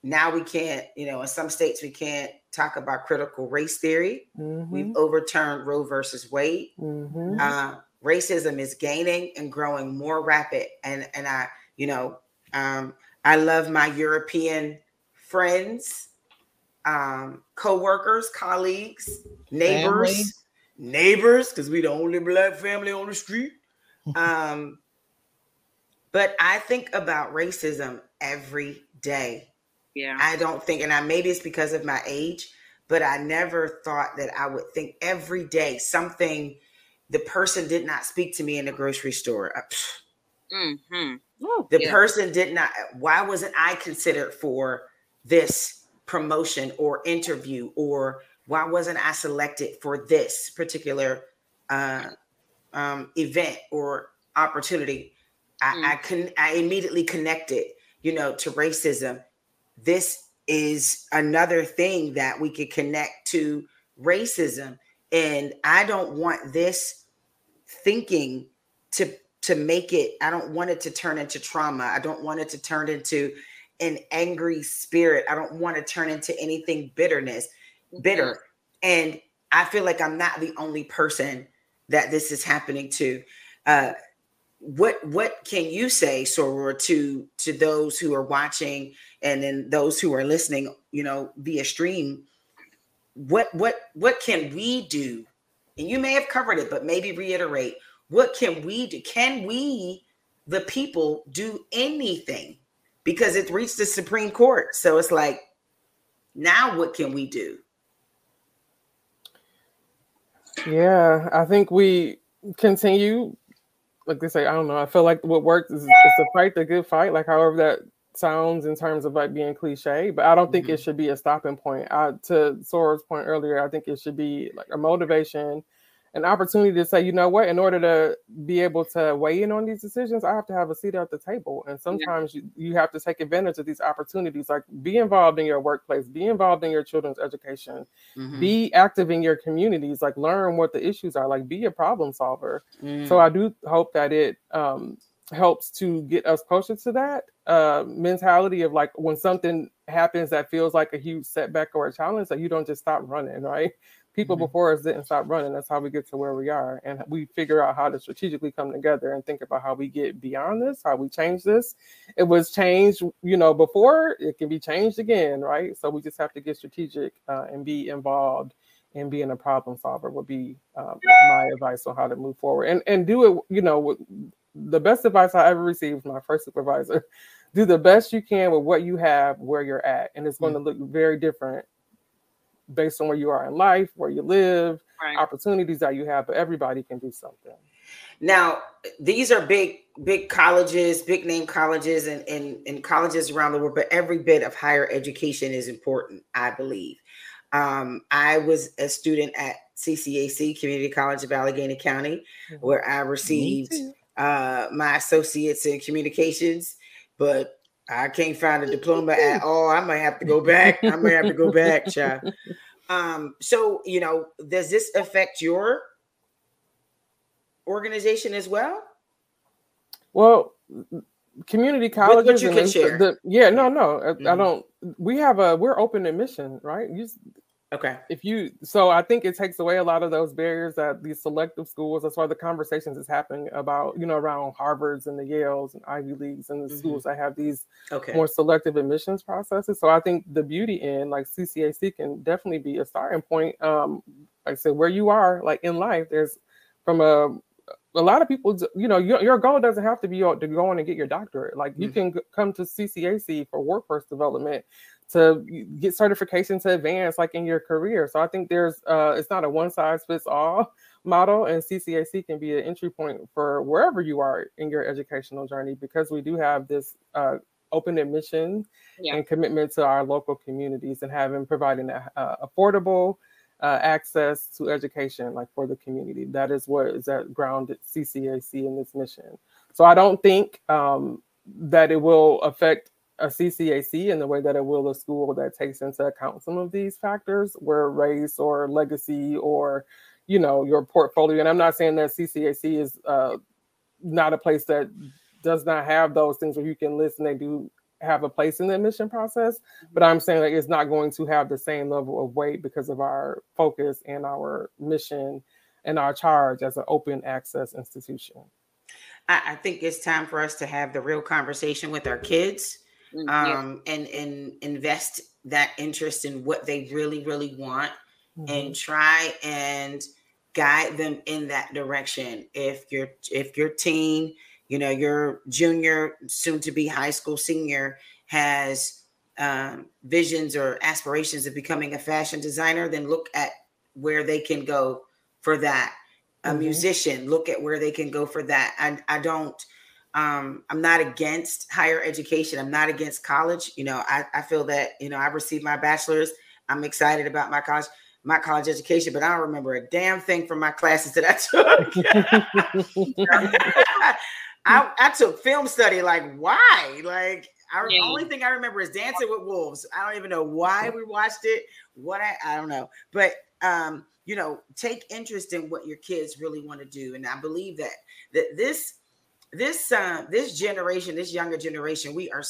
Now we can't, you know, in some states we can't talk about critical race theory. Mm-hmm. We've overturned Roe versus Wade. Mm-hmm. Uh, racism is gaining and growing more rapid. And and I, you know, um, I love my European friends, um, co-workers, colleagues, neighbors, family. neighbors, because we the only black family on the street. um, but I think about racism every day. Yeah. I don't think, and I maybe it's because of my age, but I never thought that I would think every day something the person did not speak to me in the grocery store. Uh, mm-hmm. the yeah. person did not. Why wasn't I considered for this promotion or interview, or why wasn't I selected for this particular uh, um, event or opportunity? I, mm. I can I immediately connected, you know, to racism this is another thing that we could connect to racism. And i don't want this thinking to to make it i don't want it to turn into trauma. I don't want it to turn into an angry spirit. I don't want to turn into anything bitterness bitter. And i feel like i'm not the only person that this is happening to. Uh what what can you say soror to to those who are watching and then those who are listening you know via stream what what what can we do? And you may have covered it, but maybe reiterate what can we do? Can we, the people, do anything? Because it reached the Supreme Court. So it's like, now what can we do? Yeah, I think we continue. Like they say, I don't know. I feel like what works is, is to fight the good fight. Like however that sounds in terms of like being cliche, but I don't think mm-hmm. it should be a stopping point. I, to Soror's point earlier, I think it should be like a motivation an opportunity to say, you know what, in order to be able to weigh in on these decisions, I have to have a seat at the table. And sometimes yeah. you, you have to take advantage of these opportunities, like be involved in your workplace, be involved in your children's education, mm-hmm. be active in your communities, like learn what the issues are, like be a problem solver. Mm. So I do hope that it um, helps to get us closer to that uh, mentality of like when something happens that feels like a huge setback or a challenge, that you don't just stop running, right? People mm-hmm. before us didn't stop running. That's how we get to where we are. And we figure out how to strategically come together and think about how we get beyond this, how we change this. It was changed, you know, before, it can be changed again, right? So we just have to get strategic uh, and be involved and being a problem solver would be um, my advice on how to move forward and and do it you know the best advice i ever received from my first supervisor do the best you can with what you have where you're at and it's going mm-hmm. to look very different based on where you are in life, where you live, right. opportunities that you have, but everybody can do something. Now, these are big, big colleges, big name colleges, and, and, and colleges around the world, but every bit of higher education is important, I believe. Um, I was a student at CCAC, Community College of Allegheny County, mm-hmm. where I received uh, my associates in communications, but I can't find a diploma at all. I might have to go back. I might have to go back, child. Um, so you know, does this affect your organization as well? Well, community colleges. What, you can share. The, yeah, no, no, mm-hmm. I don't. We have a we're open admission, right? You, Okay. If you so I think it takes away a lot of those barriers that these selective schools, that's why the conversations is happening about, you know, around Harvards and the Yales and Ivy Leagues and the mm-hmm. schools that have these okay. more selective admissions processes. So I think the beauty in like CCAC can definitely be a starting point. Um, like I said, where you are like in life, there's from a a lot of people, you know, your, your goal doesn't have to be to go on and get your doctorate. Like you mm-hmm. can come to CCAC for workforce development to get certification to advance like in your career. So I think there's uh it's not a one size fits all model and CCAC can be an entry point for wherever you are in your educational journey because we do have this uh open admission yeah. and commitment to our local communities and having providing a, uh, affordable uh, access to education like for the community that is what is that grounded ccac in this mission so i don't think um, that it will affect a CCAC in the way that it will a school that takes into account some of these factors, where race or legacy or, you know, your portfolio. And I'm not saying that CCAC is uh, not a place that does not have those things where you can listen. They do have a place in the admission process, but I'm saying that it's not going to have the same level of weight because of our focus and our mission and our charge as an open access institution. I, think it's time for us to have the real conversation with our kids Mm, um, yeah. and and invest that interest in what they really really want mm-hmm. and try and guide them in that direction if your if your teen you know your junior soon to be high school senior has um, visions or aspirations of becoming a fashion designer then look at where they can go for that a mm-hmm. musician look at where they can go for that i, I don't um, I'm not against higher education. I'm not against college. You know, I, I feel that, you know, I received my bachelor's. I'm excited about my college, my college education, but I don't remember a damn thing from my classes that I took. I, I took film study. Like, why? Like, I, the only thing I remember is Dancing with Wolves. I don't even know why we watched it. What I, I don't know. But um, you know, take interest in what your kids really want to do. And I believe that that this this uh, this generation, this younger generation, we are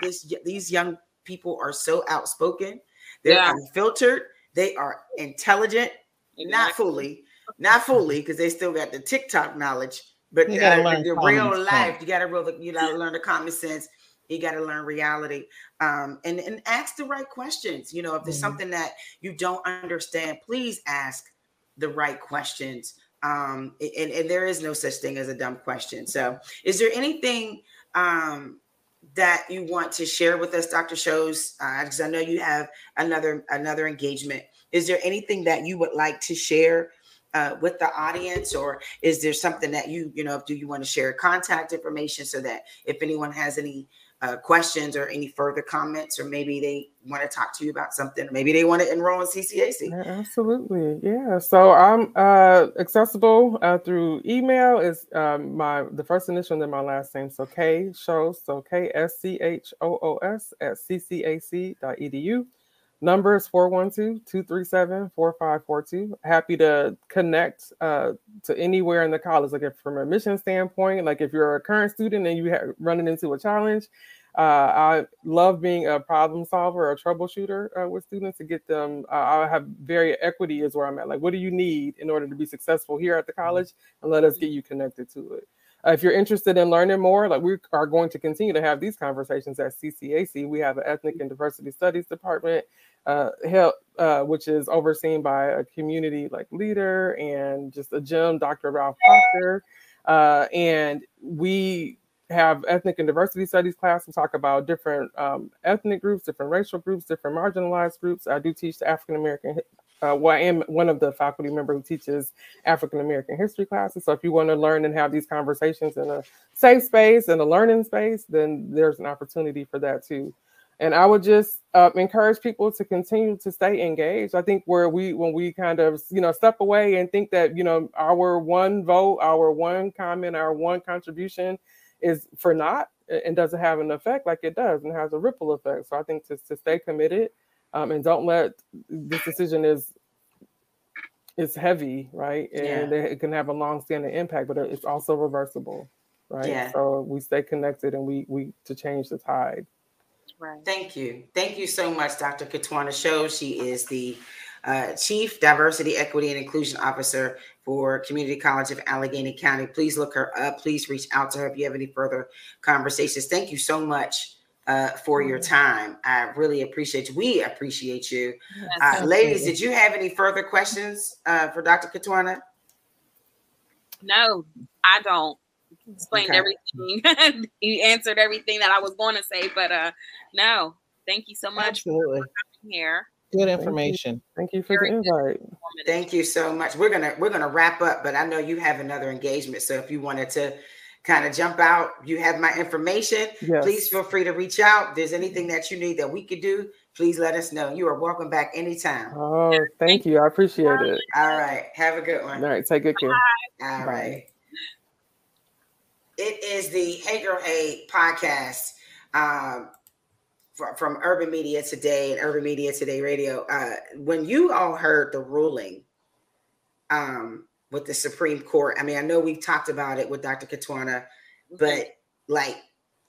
this these young people are so outspoken. They're yeah. unfiltered. They are intelligent, exactly. not fully, not fully, because they still got the TikTok knowledge. But uh, the real life, you got to real, you got to learn the common sense. You got to learn reality um, and, and ask the right questions. You know, if there's mm-hmm. something that you don't understand, please ask the right questions. Um, and, and there is no such thing as a dumb question. So, is there anything um, that you want to share with us, Dr. Schoos? Because uh, I know you have another another engagement. Is there anything that you would like to share uh, with the audience, or is there something that you you know do you want to share contact information so that if anyone has any uh, questions or any further comments, or maybe they want to talk to you about something, maybe they want to enroll in CCAC. Absolutely, yeah. So I'm uh, accessible uh, through email. Is um, my the first initial and then my last name. So K Schoos so K S C H O O S at ccac.edu. Number is 412-237-4542. Happy to connect uh, to anywhere in the college, like if from a mission standpoint, like if you're a current student and you have running into a challenge, uh, I love being a problem solver or troubleshooter uh, with students to get them. Uh, I have very equity is where I'm at. Like, what do you need in order to be successful here at the college? And let us get you connected to it. Uh, if you're interested in learning more, like we are going to continue to have these conversations at CCAC. We have an Ethnic and Diversity Studies department, uh, help, uh, which is overseen by a community like leader and just a gym, Dr. Ralph Proctor. Uh, and we have ethnic and diversity studies class. We talk about different um, ethnic groups, different racial groups, different marginalized groups. I do teach the African American uh, well, I am one of the faculty member who teaches African American history classes. So if you want to learn and have these conversations in a safe space and a learning space, then there's an opportunity for that too. And I would just uh, encourage people to continue to stay engaged. I think where we, when we kind of, you know, step away and think that, you know, our one vote, our one comment, our one contribution is for naught and doesn't have an effect like it does and has a ripple effect. So I think to, to stay committed um, and don't let this decision is it's heavy, right? And yeah. it can have a long-standing impact, but it's also reversible, right? Yeah. So we stay connected and we we to change the tide. Right. Thank you. Thank you so much, Dr. Ketwana Show. She is the uh, Chief Diversity, Equity, and Inclusion Officer for Community College of Allegheny County. Please look her up. Please reach out to her if you have any further conversations. Thank you so much uh, for your mm-hmm. time. I really appreciate you. We appreciate you. Yes, uh, ladies, did you have any further questions uh, for Dr. Ketwana? No, I don't. Explained okay. everything. you answered everything that I was going to say, but uh, no, thank you so much Absolutely. for here. Good information. Thank you, thank you for Very the invite. Thank you so much. We're gonna we're gonna wrap up, but I know you have another engagement. So if you wanted to kind of jump out, you have my information. Yes. Please feel free to reach out. If there's anything that you need that we could do, please let us know. You are welcome back anytime. Oh, thank you. I appreciate it. All right. Have a good one. All right. Take good care. Bye. All Bye. right. It is the Hey Girl Hey podcast um, from, from Urban Media Today and Urban Media Today Radio. Uh, when you all heard the ruling, um, with the Supreme Court. I mean, I know we've talked about it with Dr. Ketwana, mm-hmm. but like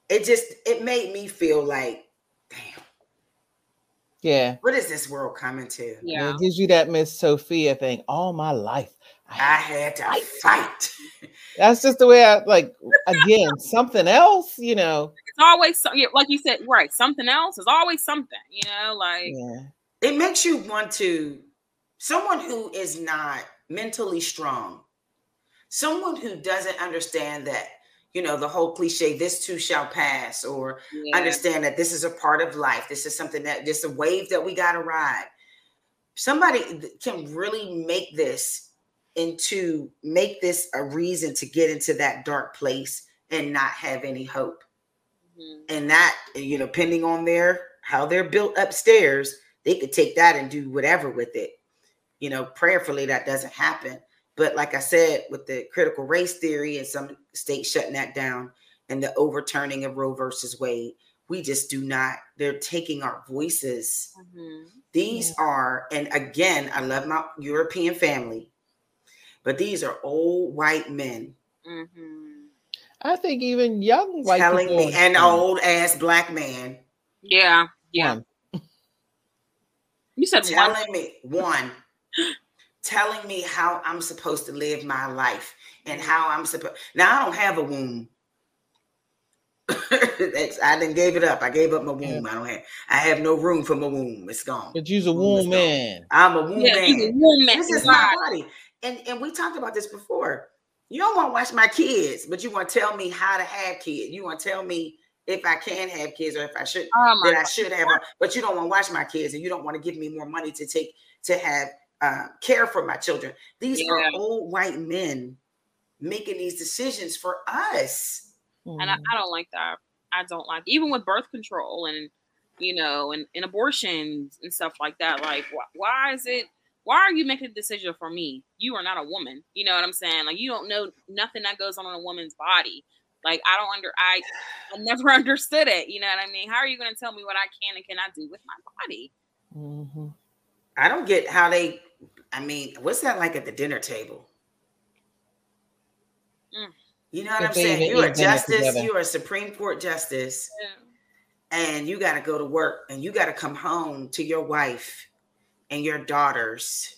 it just it made me feel like, damn. Yeah. What is this world coming to? Yeah. It gives you that Miss Sofia thing. All my life. I had, to fight. fight. That's just the way I like again, something else, you know. It's always like you said, right? Something else is always something, you know, like yeah. it makes you want to someone who is not mentally strong. Someone who doesn't understand that, you know, the whole cliche, this too shall pass, or yeah. understand that this is a part of life. This is something that this a wave that we got to ride. Somebody can really make this into make this a reason to get into that dark place and not have any hope. Mm-hmm. And that, you know, depending on their how they're built upstairs, they could take that and do whatever with it you know, prayerfully that doesn't happen. But like I said, with the critical race theory and some states shutting that down and the overturning of Roe versus Wade, we just do not, they're taking our voices. Mm-hmm. These yeah. are, and again, I love my European family, but these are old white men. Mm-hmm. I think even young white telling me an old ass black man. Yeah, yeah. You said telling one. me one telling me how I'm supposed to live my life and how I'm supposed. Now I don't have a womb. I didn't gave it up. I gave up my womb. I don't have. I have no room for my womb. It's gone. But you's a womb man. I'm a womb Yeah, man. a womb man. This is my body, and and we talked about this before. You don't want to watch my kids, but you want to tell me how to have kids. You want to tell me if I can have kids or if I should Oh my that I should have. them. But you don't want to watch my kids, and you don't want to give me more money to take to have uh, care for my children. These are old white men making these decisions for us. and I, I don't like that. I don't like even with birth control and you know and, and abortions and stuff like that. Like, why, why is it? Why are you making a decision for me? You are not a woman. You know what I'm saying? Like, you don't know nothing that goes on in a woman's body. Like, I don't under. I, I never understood it. You know what I mean? How are you going to tell me what I can and cannot do with my body? Mhm. I don't get how they. I mean, what's that like at the dinner table? Mm. You know what If I'm saying? You are justice. together. You are Supreme Court justice, Yeah. and you got to go to work, and you got to come home to your wife and your daughters,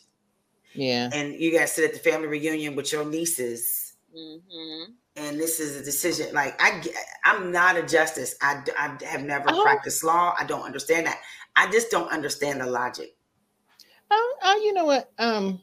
Yeah. and you got to sit at the family reunion with your nieces. Mm-hmm. And this is a decision. Like I, get- I'm not a justice. I, I have never Oh. practiced law. I don't understand that. I just don't understand the logic. I, I, you know what? Um,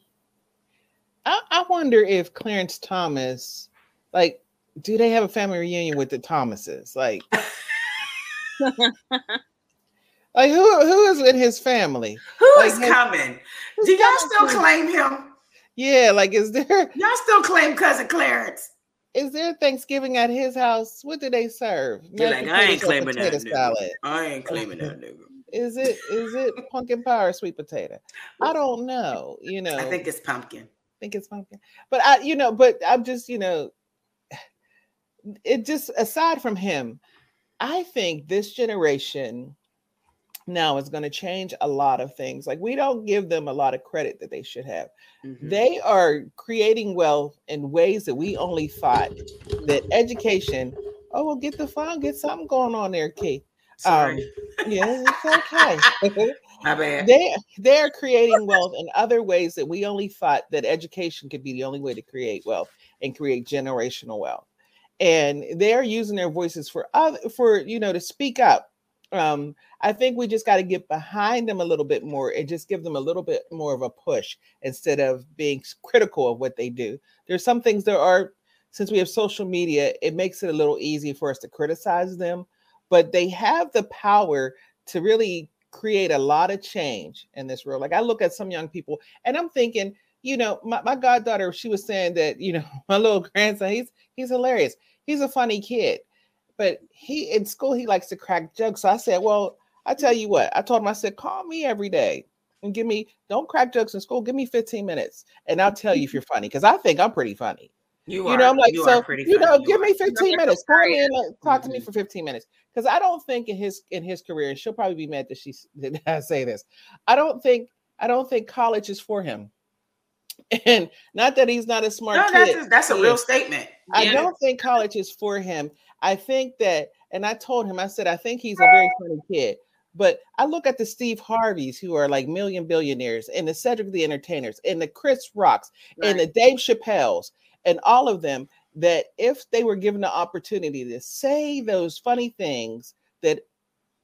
I, I wonder if Clarence Thomas, like, do they have a family reunion with the Thomases? Like, like who who is in his family? Who Like, is coming? Do y'all still claim him? Yeah, like, is there Y'all still claim cousin Clarence? is there Thanksgiving at his house? What do they serve? You're like, I ain't claiming that. Nigga. I ain't claiming that nigga. Is it is it pumpkin pie or sweet potato? I don't know. You know, I think it's pumpkin. think it's pumpkin. But I, you know, but I'm just, you know, it just aside from him, I think this generation now is going to change a lot of things. Like we don't give them a lot of credit that they should have. Mhm. They are creating wealth in ways that we only thought that education. Oh, well, get the fun, get something going on there, Kate. Sorry. Yeah, it's okay. My bad. they they're creating wealth in other ways that we only thought that education could be the only way to create wealth and create generational wealth and they're using their voices for other for you know to speak up um i think we just got to get behind them a little bit more and just give them a little bit more of a push instead of being critical of what they do there's some things there are since we have social media it makes it a little easy for us to criticize them but they have the power to really create a lot of change in this world. Like I look at some young people and I'm thinking, you know, my, my goddaughter, she was saying that, you know, my little grandson, he's he's hilarious. He's a funny kid. But he in school he likes to crack jokes. So I said, Well, I tell you what, I told him, I said, call me every day and give me don't crack jokes in school. Give me 15 minutes and I'll tell you if you're funny because I think I'm pretty funny. You, You are. know, I'm like, so you know, give are. me 15 minutes. Call me and uh, talk to me Mhm. for 15 minutes. Because I don't think in his in his career, and she'll probably be mad that she that I say this. I don't think I don't think college is for him. And not that he's not a smart No, kid. that's a, that's a real statement. I Yeah. don't think college is for him. I think that, and I told him, I said, I think he's a very funny kid. But I look at the Steve Harveys who are like million billionaires, and the Cedric the Entertainers, and the Chris Rocks, and the Dave Chappelle's, and all of them. That if they were given the opportunity to say those funny things, that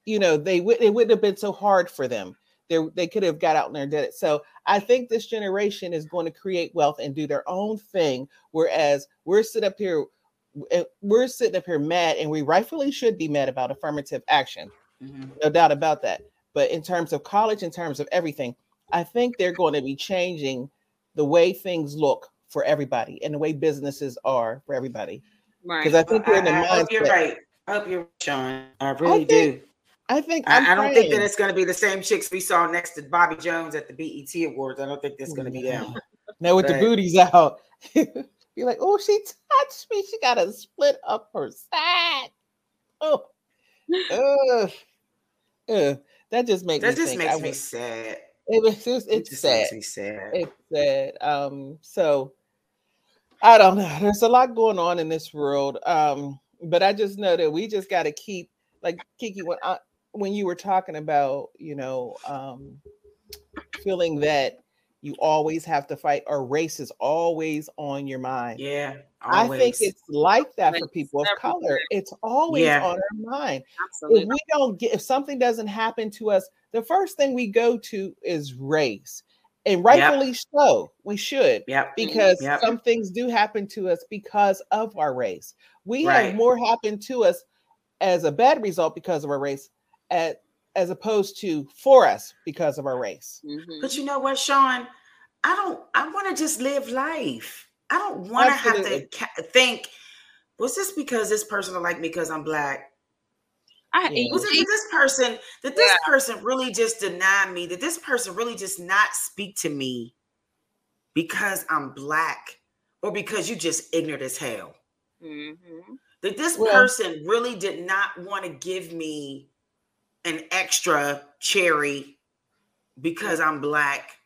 you know they would it wouldn't have been so hard for them. They they could have got out there and did it. So I think this generation is going to create wealth and do their own thing, whereas we're sitting up here, uh, we're sitting up here mad, and we rightfully should be mad about affirmative action Mhm. no doubt about that. But in terms of college, in terms of everything, I think they're going to be changing the way things look for everybody and the way businesses are for everybody. Right. Because I think we're in the I, I hope you're right. I hope you're right, Sean. I really think- do. I think I'm I, I don't think that it's going to be the same chicks we saw next to Bobby Jones at the BET Awards. I don't think that's going to be them. now with the Right. booties out. You're like, oh, she touched me. She got to split up her side. Oh, ugh. Ugh. that just makes That me just makes I me sad. it was just, It it's just sad. makes me sad. it's sad. Um, so I don't know. There's a lot going on in this world. Um, but I just know that we just got to keep like Kiki when I, when you were talking about, you know, um, feeling that you always have to fight, or race is always on your mind. Yeah. I think it's like that for people of color. It's always Yeah. on our mind. Absolutely. If we don't get, if something doesn't happen to us, the first thing we go to is race, and rightfully so. We should Yep. because Yep. some things do happen to us because of our race. We Right. have more happen to us as a bad result because of our race, as, as opposed to for us because of our race. Mhm. But you know what, Sean? I don't. I want to just live life. I don't want to have to ca- think. Was this because this person don't like me because I'm black? I, Yeah. Was it did this person? Did this Yeah. person really just deny me? Did this person really just not speak to me because I'm black, or because you just ignorant as hell? Mhm. that this Well- person really did not want to give me an extra cherry because I'm black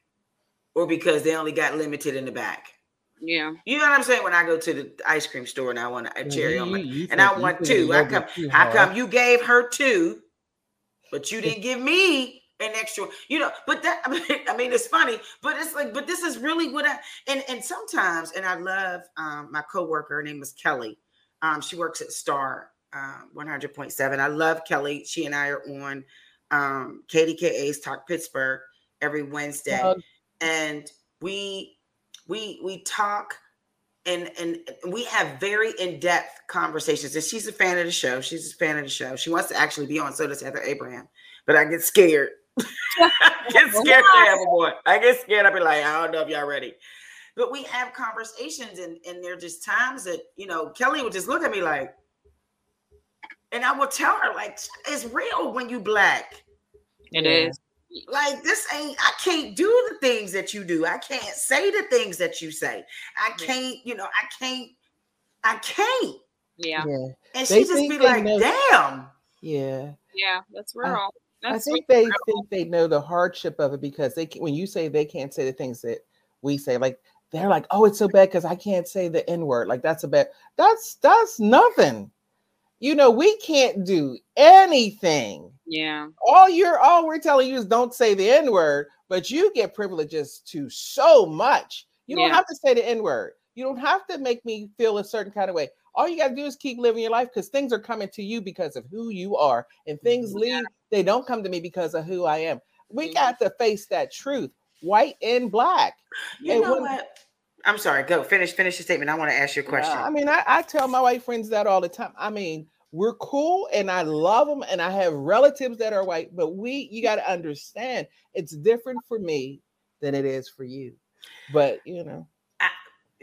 or because they only got limited in the back. Yeah. You know what I'm saying? When I go to the ice cream store and I want a cherry on my, You- you and I want two. I come? bit How come you gave her two, but you didn't give me an extra? You know, but that I mean, I mean, it's funny, but it's like, but this is really what I and and sometimes, and I love um, my coworker. Her name is Kelly. Um, she works at Star um, 100.7. I love Kelly. She and I are on um, KDKA's Talk Pittsburgh every Wednesday, Uh, and we we we talk and and we have very in-depth conversations. And she's a fan of the show. She's a fan of the show. She wants to actually be on. So does Heather Abraham, but I get scared. I get scared to have a boy. I get scared. I be like, I don't know if y'all ready. But we have conversations, and and there are just times that you know Kelly would just look at me like, and I will tell her like, it's real when you black. It Yeah. is. Like this ain't. I can't do the things that you do. I can't say the things that you say. I can't. You know. I can't. I can't. Yeah. yeah, And They she just be like, know- damn. yeah. Yeah. That's real. I That's think real. they think they know the hardship of it because they can, when you say they can't say the things that we say, like they're like, oh, it's so bad because I can't say the N word. Like that's a bad. That's that's nothing. You know, we can't do anything. Yeah. All you're all we're telling you is don't say the N word, but you get privileges to so much. You don't Yeah. have to say the N word. You don't have to make me feel a certain kind of way. All you got to do is keep living your life because things are coming to you because of who you are, and things leave. They don't come to me because of who I am. We Mhm. got to face that truth, white and black. You And know when- what? I'm sorry. Go finish. Finish the statement. I want to ask you a question. Yeah, I mean, I, I tell my white friends that all the time. I mean, we're cool and I love them, and I have relatives that are white, but we, you got to understand, it's different for me than it is for you. But you know,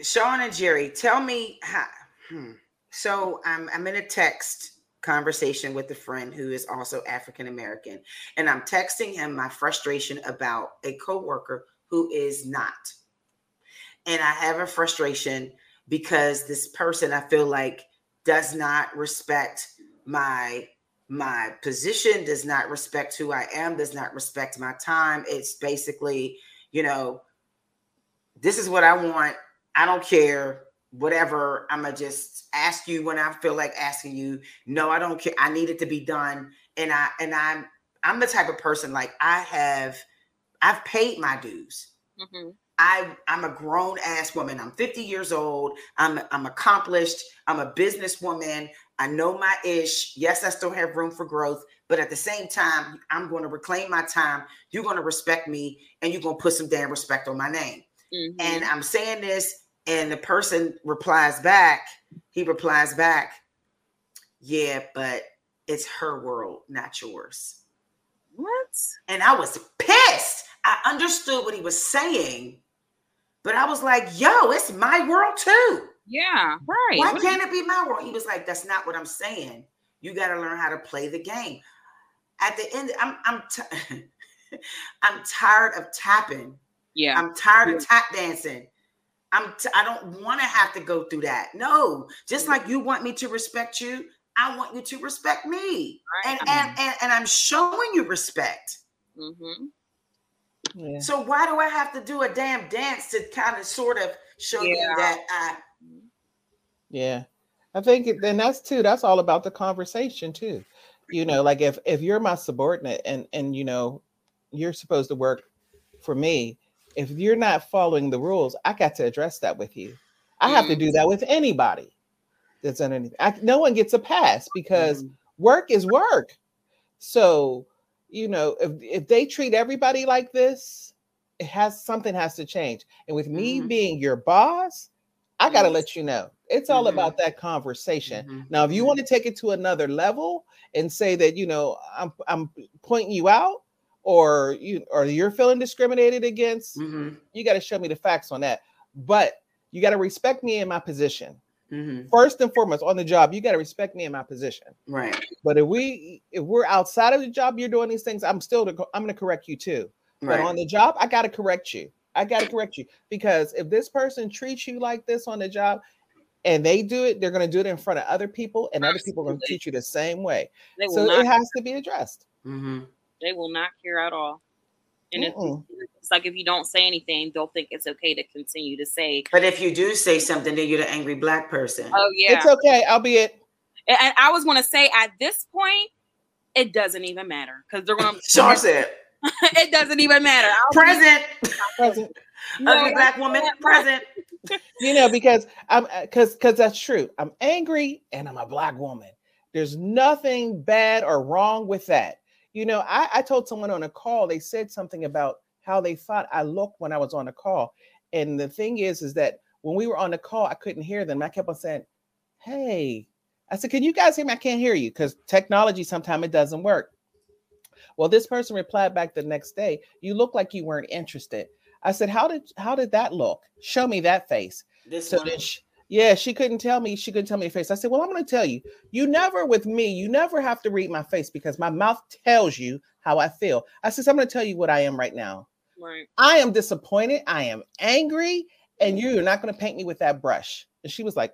Sean and Jerry, tell me how. Hmm. So I'm I'm in a text conversation with a friend who is also African American, and I'm texting him my frustration about a coworker who is not. And I have a frustration because this person I feel like does not respect my my position, does not respect who I am, does not respect my time. It's basically, you know, this is what I want. I don't care. Whatever. I'm gonna just ask you when I feel like asking you. No, I don't care. I need it to be done. And I and I'm I'm the type of person like I have I've paid my dues. hmm I I'm a grown ass woman. I'm 50 years old. I'm I'm accomplished. I'm a businesswoman. I know my ish. Yes, I still have room for growth, but at the same time, I'm going to reclaim my time. You're going to respect me, and you're going to put some damn respect on my name. hmm And I'm saying this, and the person replies back. He replies back, "Yeah, but it's her world, not yours." what? And I was pissed. I understood what he was saying, but I was like, yo, it's my world too. Yeah. Right. Why What- can't it be my world? He was like, that's not what I'm saying. You got to learn how to play the game. At the end, I'm I'm t- I'm tired of tapping. yeah. I'm tired of tap dancing. I'm t- I don't want to have to go through that. No, just like you want me to respect you, I want you to respect me. Right. And and and, and I'm showing you respect. hmm yeah. So why do I have to do a damn dance to kind of sort of show you Yeah. that I Yeah. I think it, then that's too, that's all about the conversation too. You know, like if if you're my subordinate and and you know, you're supposed to work for me if you're not following the rules, I got to address that with you. I have to do that with anybody that's underneath. I, no one gets a pass because Mhm. work is work. So, you know, if if they treat everybody like this, it has something has to change. And with me Mhm. being your boss, I got to Yes. let you know. It's all Mhm. about that conversation. Mhm. Now, if you Mhm. want to take it to another level and say that, you know, I'm I'm pointing you out or you or you're feeling discriminated against, Mhm. you got to show me the facts on that. But you got to respect me in my position. Mhm. First and foremost, on the job, you got to respect me in my position. Right. But if we if we're outside of the job, you're doing these things, I'm still to, I'm going to correct you too. But Right. on the job, I got to correct you. I got to correct you because if this person treats you like this on the job and they do it, they're going to do it in front of other people, and other people are going to treat you the same way. They will So not. it has to be addressed. Mhm. They will not care at all. And it's, it's like if you don't say anything, they'll think it's okay to continue to say, But if you do say something, then you're the angry black person. "Oh yeah." It's okay, albeit and, and I was going to say at this point, it doesn't even matter because they're going to. Sean said, it doesn't even matter. I'll be- present. present. Ugly No, black woman, present. you know, because I'm because because that's true. I'm angry and I'm a black woman. There's nothing bad or wrong with that. You know, I, I told someone on a call, they said something about how they thought I looked when I was on a call. And the thing is, is that when we were on the call, I couldn't hear them. I kept on saying, Hey, I said, Can you guys hear me? I can't hear you because technology sometimes it doesn't work. Well, this person replied back the next day, You look like you weren't interested. I said, How did how did that look? Show me that face. This So one. then she, yeah, she couldn't tell me. She couldn't tell me her face. I said, Well, I'm going to tell you. You never, with me, you never have to read my face because my mouth tells you how I feel. I said, so I'm going to tell you what I am right now. Right. I am disappointed. I am angry. And you are not going to paint me with that brush. And she was like,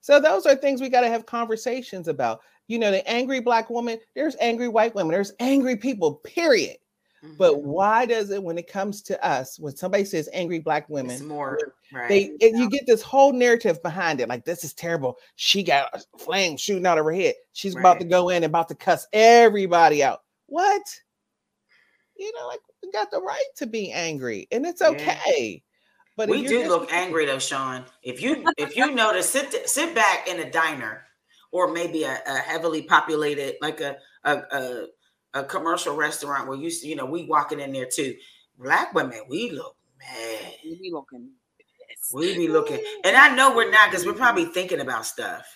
So those are things we got to have conversations about. You know, the angry black woman, there's angry white women, there's angry people, period. But Mhm. why does it, when it comes to us, when somebody says angry black women, it's more right. they it, you get this whole narrative behind it like this is terrible she got a flame shooting out of her head she's about to go in and about to cuss everybody out what you know like we got the right to be angry and it's Yeah. okay but we do just- look angry though, Sean. If you if you notice, sit sit back in a diner or maybe a, a heavily populated like a, a a a commercial restaurant where you see, you know we walking in there too. Black women, we look mad. We be looking. pissed. We be looking, and I know we're not because we're probably thinking about stuff.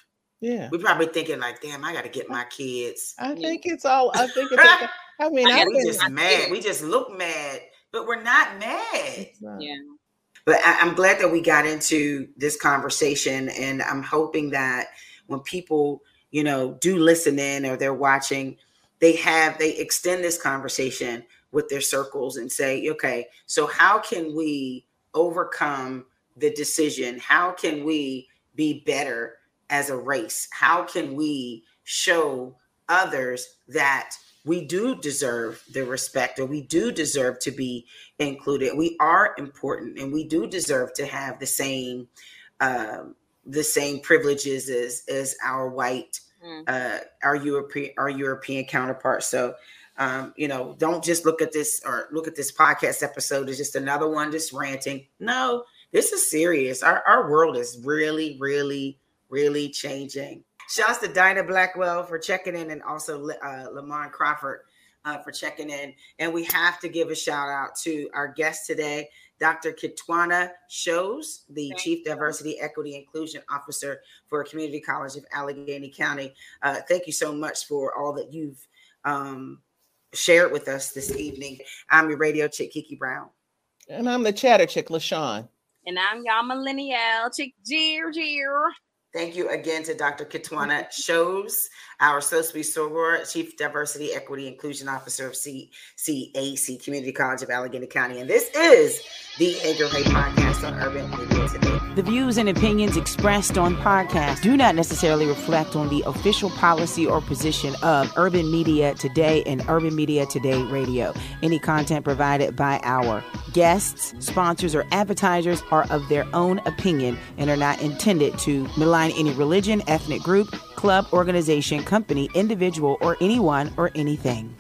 yeah We're probably thinking like, damn, I got to get my kids. i think it's all i think it's okay. i mean I i've we just mad. We just look mad, but we're not mad. not- Yeah. But I, I'm glad that we got into this conversation, and I'm hoping that when people, you know, do listen in or they're watching, they have they extend this conversation with their circles and say, okay, so how can we overcome the decision? How can we be better as a race? How can we show others that we do deserve the respect or we do deserve to be included. We are important and we do deserve to have the same um, the same privileges as as our white Mm. uh, our European our European counterparts. So um, you know, don't just look at this or look at this podcast episode as just another one just ranting. No, this is serious. Our our world is really, really, really changing. Shouts to Dinah Blackwell for checking in and also uh, Lamont Crawford uh, for checking in. And we have to give a shout out to our guest today, Dr. Ketwana Schoos, the Thank Chief Diversity, Equity, Inclusion Officer for Community College of Allegheny County. Uh, thank you so much for all that you've um, shared with us this evening. I'm your radio chick, Kiki Brown. and i'm the chatter chick lashawn And I'm y'all millennial chick Jeer Jeer. Thank you again to Dr. Ketwana Schoos, our Sosby Soror, Chief Diversity, Equity, Inclusion Officer of C- CAC, Community College of Allegheny County. And this is the Hey Girl Hey Podcast on Urban Media Today. The views and opinions expressed on podcasts do not necessarily reflect on the official policy or position of Urban Media Today and Urban Media Today Radio. Any content provided by our guests, sponsors, or advertisers are of their own opinion and are not intended to malign any religion, ethnic group, club, organization, company, individual, or anyone or anything.